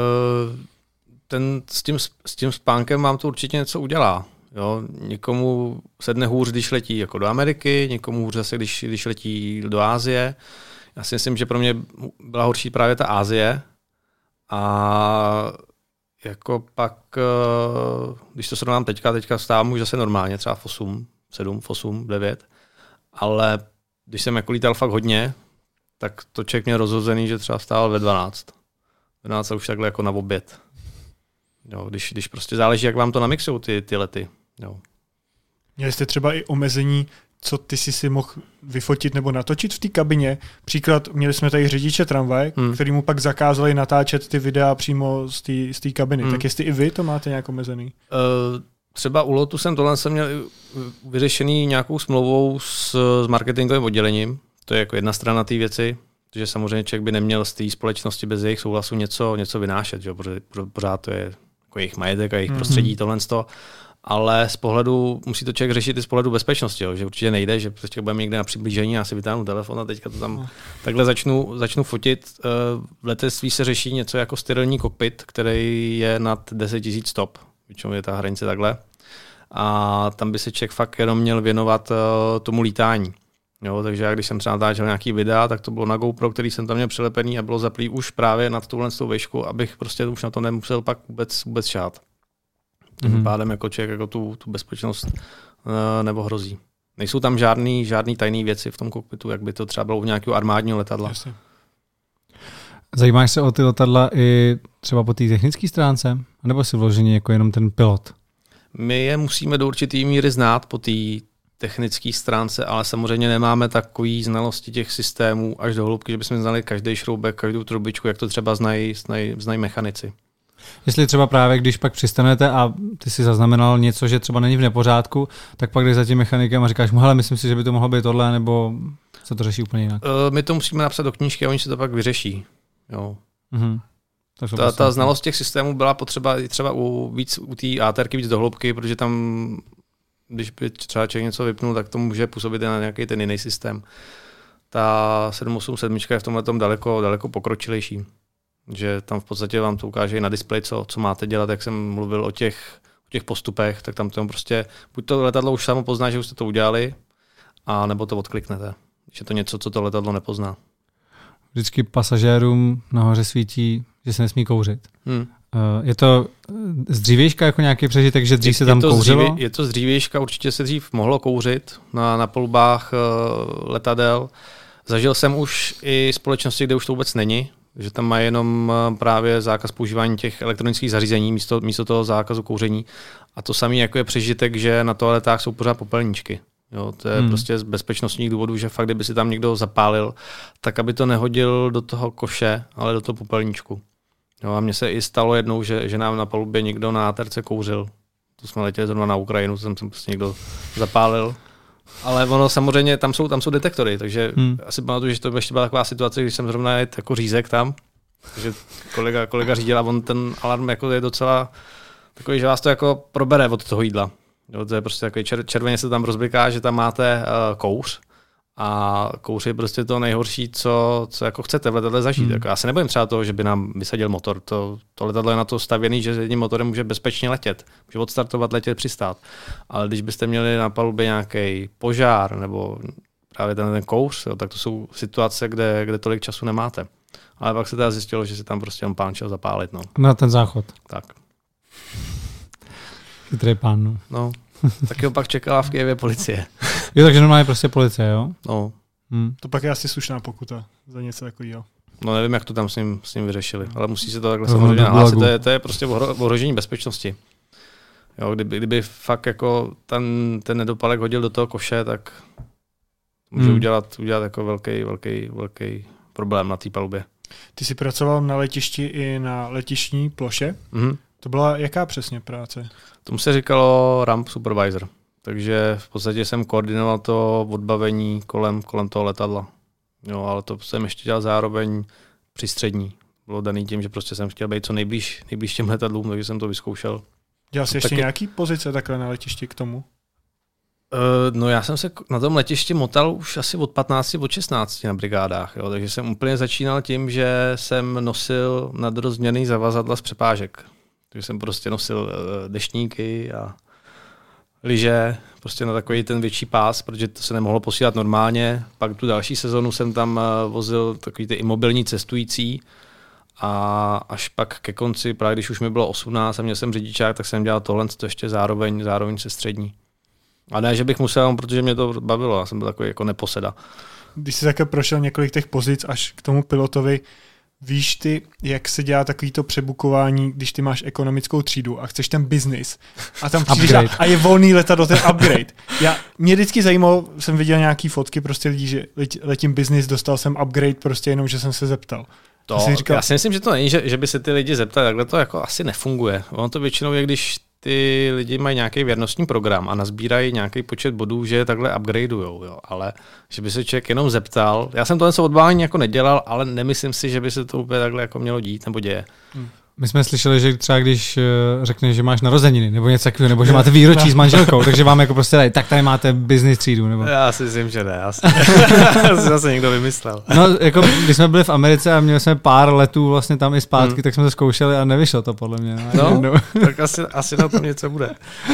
S2: ten, s, tím, s tím spánkem vám to určitě něco udělá. Jo, někomu sedne hůř, když letí jako do Ameriky, někomu hůř zase, když, když letí do Ázie. Já si myslím, že pro mě byla horší právě ta Ázie. A jako pak, eh, když to srovnám teďka, teďka stávám už zase normálně, třeba v 8, 7, v 8, 9. Ale když jsem jako lítal fakt hodně, tak to člověk měl rozhozený, že třeba stával ve 12. Ve 12 už takhle jako na oběd. Jo, když, když prostě záleží, jak vám to namixují ty, ty lety. Jo.
S1: Měli jste třeba i omezení, co ty jsi si mohl vyfotit nebo natočit v té kabině. Příklad, měli jsme tady řidiče tramvaje,
S2: Hmm.
S1: který mu pak zakázali natáčet ty videa přímo z té z kabiny.
S2: Hmm.
S1: Tak jestli i vy to máte nějak omezený?
S2: Uh, třeba u lotu jsem tohle jsem měl vyřešený nějakou smlouvou s, s marketingovým oddělením. To je jako jedna strana té věci, protože samozřejmě člověk by neměl z té společnosti bez jejich souhlasu něco, něco vynášet, že? protože pořád to je jako jejich majetek a jejich
S1: Mhm.
S2: prostředí, tohle z toho. Ale z pohledu, musí to člověk řešit i z pohledu bezpečnosti, jo? že určitě nejde, že prostě budeme někde na přiblížení, já si vytáhnu telefon a teďka to tam
S1: No.
S2: takhle začnu, začnu fotit. Eh, V letectví se řeší něco jako sterilní kokpit, který je nad 10 000 stop. Většinou je ta hranice takhle. A tam by se člověk fakt jenom měl věnovat eh, tomu lítání. Jo, takže já když jsem třeba natáčel nějaký videa, tak to bylo na GoPro, který jsem tam měl přilepený a bylo zaplý už právě nad tuhle tou výšku, abych prostě už na to nemusel pak vůbec, vůbec šát. Tím
S3: Mhm.
S2: pádem jako člověk jako tu, tu bezpečnost eh, nebo hrozí. Nejsou tam žádný, žádný tajné věci v tom kokpitu, jak by to třeba bylo u nějakého armádního letadla.
S1: Jasně.
S3: Zajímáš se o ty letadla i třeba po té technické stránce? Nebo si vloženě jako jenom ten pilot?
S2: My je musíme do určitý míry znát po té technické stránce, ale samozřejmě nemáme takový znalosti těch systémů až do hloubky, že bychom znali každý šroubek, každou trubičku, jak to třeba znají, znají, znají mechanici.
S3: Jestli třeba právě, když pak přistanete a ty si zaznamenal něco, že třeba není v nepořádku, tak pak jdeš za tím mechanikem a říkáš mu, hele, myslím si, že by to mohlo být tohle, nebo se to řeší úplně jinak.
S2: Uh, my to musíme napsat do knížky a oni si to pak vyřeší. Jo.
S3: Mhm. Tak
S2: Ta, ta znalost těch systémů byla potřeba i třeba u, víc, u té ATRky víc do hloubky, protože tam, když by třeba člověk něco vypnul, tak to může působit i na nějaký ten jiný systém. Ta 787 je v tomhle tom daleko, daleko pokročilejší. Že tam v podstatě vám to ukáže i na displeji, co, co máte dělat, jak jsem mluvil o těch, o těch postupech, tak tam to prostě, buď to letadlo už samo pozná, že už jste to udělali, a nebo to odkliknete. Je to něco, co to letadlo nepozná.
S3: Vždycky pasažérům nahoře svítí, že se nesmí kouřit.
S2: Hmm.
S3: Uh, je to z dřívějška jako nějaký přežitek, že dřív
S2: je,
S3: se tam
S2: je to
S3: kouřilo?
S2: Dříví, je to z dřívějška, určitě se dřív mohlo kouřit na, na polubách uh, letadel. Zažil jsem už i společnosti, kde už to vůbec není, že tam má jenom právě zákaz používání těch elektronických zařízení místo, místo toho zákazu kouření. A to samé jako je přežitek, že na toaletách jsou pořád popelníčky. Jo, to je hmm. prostě z bezpečnostních důvodů, že fakt, kdyby si tam někdo zapálil, tak aby to nehodil do toho koše, ale do toho popelníčku. Jo, a mně se i stalo jednou, že, že nám na palubě někdo na terce kouřil. To jsme letěli zrovna na Ukrajinu, tam prostě někdo zapálil. Ale ono samozřejmě, tam jsou, tam jsou detektory, takže hmm. asi pamatuju, že to ještě byla taková situace, když jsem zrovna jet jako řízek tam, takže kolega, kolega řídil a on ten alarm jako je docela takový, že vás to jako probere od toho jídla. Jo, to je prostě takový čer, červeně se tam rozbliká, že tam máte uh, kouř a kouř je prostě to nejhorší, co, co jako chcete v letadle zažít. Hmm. Jako já se nebojím třeba toho, že by nám vysadil motor. To, to letadlo je na to stavěný, že s jedním motorem může bezpečně letět. Může odstartovat, letět, přistát. Ale když byste měli na palubě nějaký požár nebo právě ten, ten kouř, jo, tak to jsou situace, kde, kde tolik času nemáte. Ale pak se teda zjistilo, že si tam prostě on pán šel zapálit. No.
S3: Na ten záchod.
S2: Tak.
S3: Chytrý pán. No.
S2: no. Tak ho pak čekala v Kijevě policie.
S3: jo, takže normálně prostě policie, jo?
S2: No.
S1: Hmm. To pak je asi slušná pokuta za něco takového.
S2: No nevím, jak to tam s ním, s ním vyřešili, ale musí se to takhle no, samozřejmě nahlásit. To je, to je prostě ohrožení bezpečnosti. Jo, kdyby, kdyby fakt jako ten, ten nedopalek hodil do toho koše, tak může hmm. udělat, udělat jako velký, velký, velký problém na té palubě.
S1: Ty jsi pracoval na letišti i na letišní ploše. Mm-hmm. To byla jaká přesně práce?
S2: Tomu se říkalo ramp supervisor. Takže v podstatě jsem koordinoval to odbavení kolem, kolem toho letadla. Jo, ale to jsem ještě dělal zároveň při střední. Bylo daný tím, že prostě jsem chtěl být co nejblíž, nejblíž těm letadlům, takže jsem to vyzkoušel.
S1: Dělal jsi ještě taky... nějaký pozice takhle na letišti k tomu?
S2: Uh, no já jsem se na tom letišti motal už asi od 15, od 16 na brigádách, jo, takže jsem úplně začínal tím, že jsem nosil nadrozměrný zavazadla z přepážek. Takže jsem prostě nosil uh, deštníky a lyže, prostě na takový ten větší pás, protože to se nemohlo posílat normálně. Pak tu další sezonu jsem tam uh, vozil takový ty imobilní cestující a až pak ke konci, právě když už mi bylo 18 a měl jsem řidičák, tak jsem dělal tohle to ještě zároveň, zároveň se střední. A ne, že bych musel, protože mě to bavilo, já jsem byl takový jako neposeda.
S1: Když jsi také prošel několik těch pozic až k tomu pilotovi, víš ty, jak se dělá takovýto přebukování, když ty máš ekonomickou třídu a chceš ten biznis a tam přijdeš a, a je volný letadlo, ten upgrade. Já, mě vždycky zajímalo, jsem viděl nějaký fotky prostě lidí, že letím biznis, dostal jsem upgrade prostě jenom, že jsem se zeptal.
S2: To, říkal, já si myslím, že to není, že, že by se ty lidi zeptali, takhle to jako asi nefunguje. Ono to většinou je, když ty lidi mají nějaký věrnostní program a nazbírají nějaký počet bodů, že je takhle upgradeujou, jo. ale že by se člověk jenom zeptal, já jsem to něco odbávání jako nedělal, ale nemyslím si, že by se to úplně takhle jako mělo dít nebo děje. Hmm.
S3: My jsme slyšeli, že třeba když uh, řekneš, že máš narozeniny, nebo něco takového, nebo že máte výročí s manželkou, takže vám jako prostě dají, tak tady máte business třídu. Nebo...
S2: Já si myslím, že ne. Asi, asi zase někdo vymyslel.
S3: No, jako když jsme byli v Americe a měli jsme pár letů vlastně tam i zpátky, hmm. tak jsme to zkoušeli a nevyšlo to podle mě.
S2: No, no tak asi, asi na tom něco bude.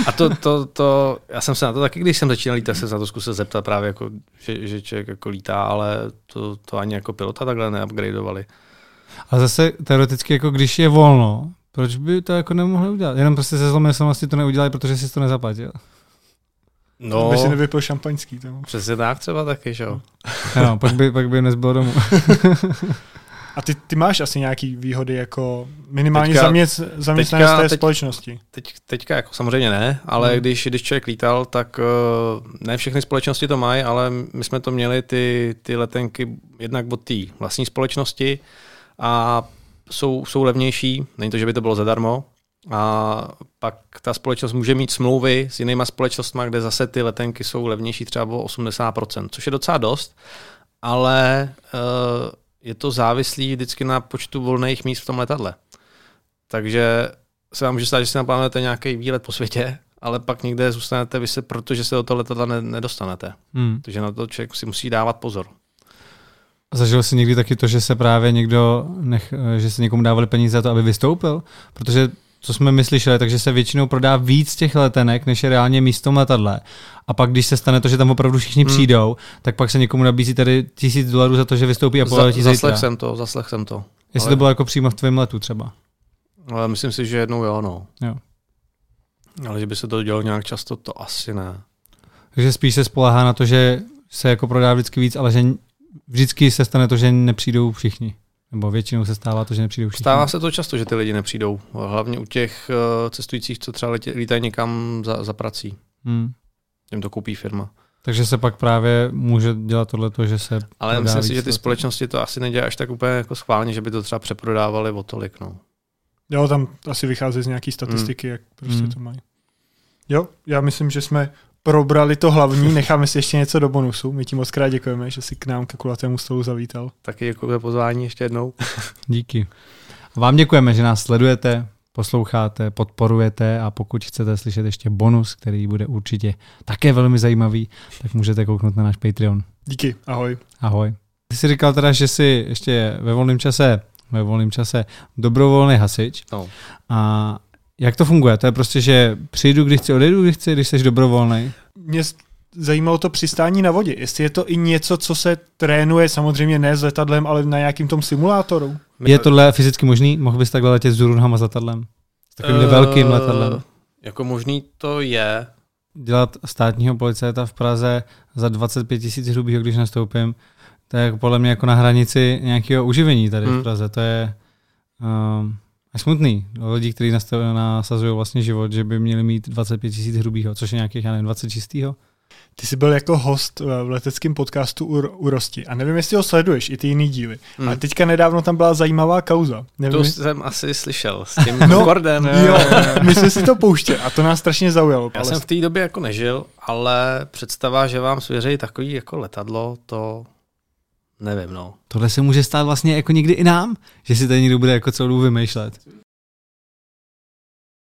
S2: A to, to, to, já jsem se na to taky, když jsem začínal lítat, se na to zkusil zeptat právě, jako, že, že člověk jako lítá, ale to, to ani jako pilota takhle neupgradeovali.
S3: A zase teoreticky, jako když je volno, proč by to jako nemohli udělat? Jenom prostě se zlomyslnosti to neudělali, protože si to nezaplatil.
S1: No, by si nevypil šampaňský. Tomu.
S2: Přesně tak třeba taky, že jo.
S3: no, pak by, pak by nezbylo domů.
S1: A ty, ty máš asi nějaký výhody jako minimálně teďka, zaměst, zaměstnanec té teď, společnosti?
S2: Teď, teďka jako samozřejmě ne, ale hmm. když, když člověk lítal, tak uh, ne všechny společnosti to mají, ale my jsme to měli ty, ty letenky jednak od té vlastní společnosti, a jsou, jsou levnější, není to, že by to bylo zadarmo, a pak ta společnost může mít smlouvy s jinýma společnostmi, kde zase ty letenky jsou levnější třeba o 80%, což je docela dost, ale uh, je to závislý vždycky na počtu volných míst v tom letadle. Takže se vám může stát, že si naplánujete nějaký výlet po světě, ale pak někde zůstanete vy se, protože se do toho letadla nedostanete. Hmm. Takže na to člověk si musí dávat pozor.
S3: Zažil jsi někdy taky to, že se právě někdo, nech, že se někomu dávali peníze za to, aby vystoupil? Protože co jsme my slyšeli, takže se většinou prodá víc těch letenek, než je reálně místo letadle. A pak, když se stane to, že tam opravdu všichni hmm. přijdou, tak pak se někomu nabízí tady tisíc dolarů za to, že vystoupí a poletí
S2: za, Zaslech jsem to, zaslech jsem to.
S3: Jestli
S2: Ale-
S3: to bylo jako přímo v tvém letu třeba.
S2: Ale myslím si, že jednou jo, no.
S3: Jo.
S2: Ale že by se to dělo nějak často, to asi ne.
S3: Takže spíš se spolehá na to, že se jako prodá vždycky víc, ale že vždycky se stane to, že nepřijdou všichni. Nebo většinou se stává to, že nepřijdou všichni.
S2: Stává se to často, že ty lidi nepřijdou. Hlavně u těch uh, cestujících, co třeba letě, lítají někam za, za prací.
S3: Hmm.
S2: Jim to koupí firma.
S3: Takže se pak právě může dělat tohleto, že se
S2: Ale myslím si, že ty společnosti to asi nedělají až tak úplně jako schválně, že by to třeba přeprodávali o tolik. No.
S1: Jo, tam asi vychází z nějaký statistiky, jak prostě
S3: Mm.
S1: to mají. Jo, já myslím, že jsme probrali to hlavní, necháme si ještě něco do bonusu. My ti moc krát děkujeme, že jsi k nám ke kulatému stolu zavítal.
S2: Taky děkuji za pozvání ještě jednou.
S3: Díky. Vám děkujeme, že nás sledujete, posloucháte, podporujete a pokud chcete slyšet ještě bonus, který bude určitě také velmi zajímavý, tak můžete kouknout na náš Patreon.
S1: Díky, ahoj.
S3: Ahoj. Ty jsi říkal teda, že jsi ještě ve volném čase, ve volném čase dobrovolný hasič.
S2: No.
S3: A jak to funguje? To je prostě, že přijdu, když chci, odejdu, když chci, když jsi dobrovolný.
S1: Mě zajímalo to přistání na vodě. Jestli je to i něco, co se trénuje, samozřejmě ne s letadlem, ale na nějakým tom simulátoru.
S3: Je tohle fyzicky možný? Mohl bys takhle letět s Zurunhama s letadlem? S takovým
S2: Eh,
S3: velkým letadlem.
S2: Jako možný to je.
S3: dělat státního policajta v Praze za 25 tisíc hrubýho, když nastoupím, to je podle mě jako na hranici nějakého uživení tady
S2: Hmm.
S3: v Praze. To je um, až smutný. Lidi, kteří nasazují vlastně život, že by měli mít 25 tisíc hrubýho, což je nějakých, já nevím, 20 čistýho.
S1: Ty jsi byl jako host eh, v leteckém podcastu u, u Rosti a nevím, jestli ho sleduješ, i ty jiný díly.
S2: Hmm.
S1: A teďka nedávno tam byla zajímavá kauza. Nevím,
S2: To
S1: jestli-
S2: jsem asi slyšel s tím
S1: No,
S2: Concordem.
S1: Jo, my jsme si to pouštěli a to nás strašně zaujalo.
S2: Já
S1: ale
S2: jsem v té době jako nežil, ale představa, že vám svěří takový jako letadlo, to nevím, no.
S3: Tohle se může stát vlastně jako někdy i nám, že si tady někdo bude jako celou dobu vymýšlet.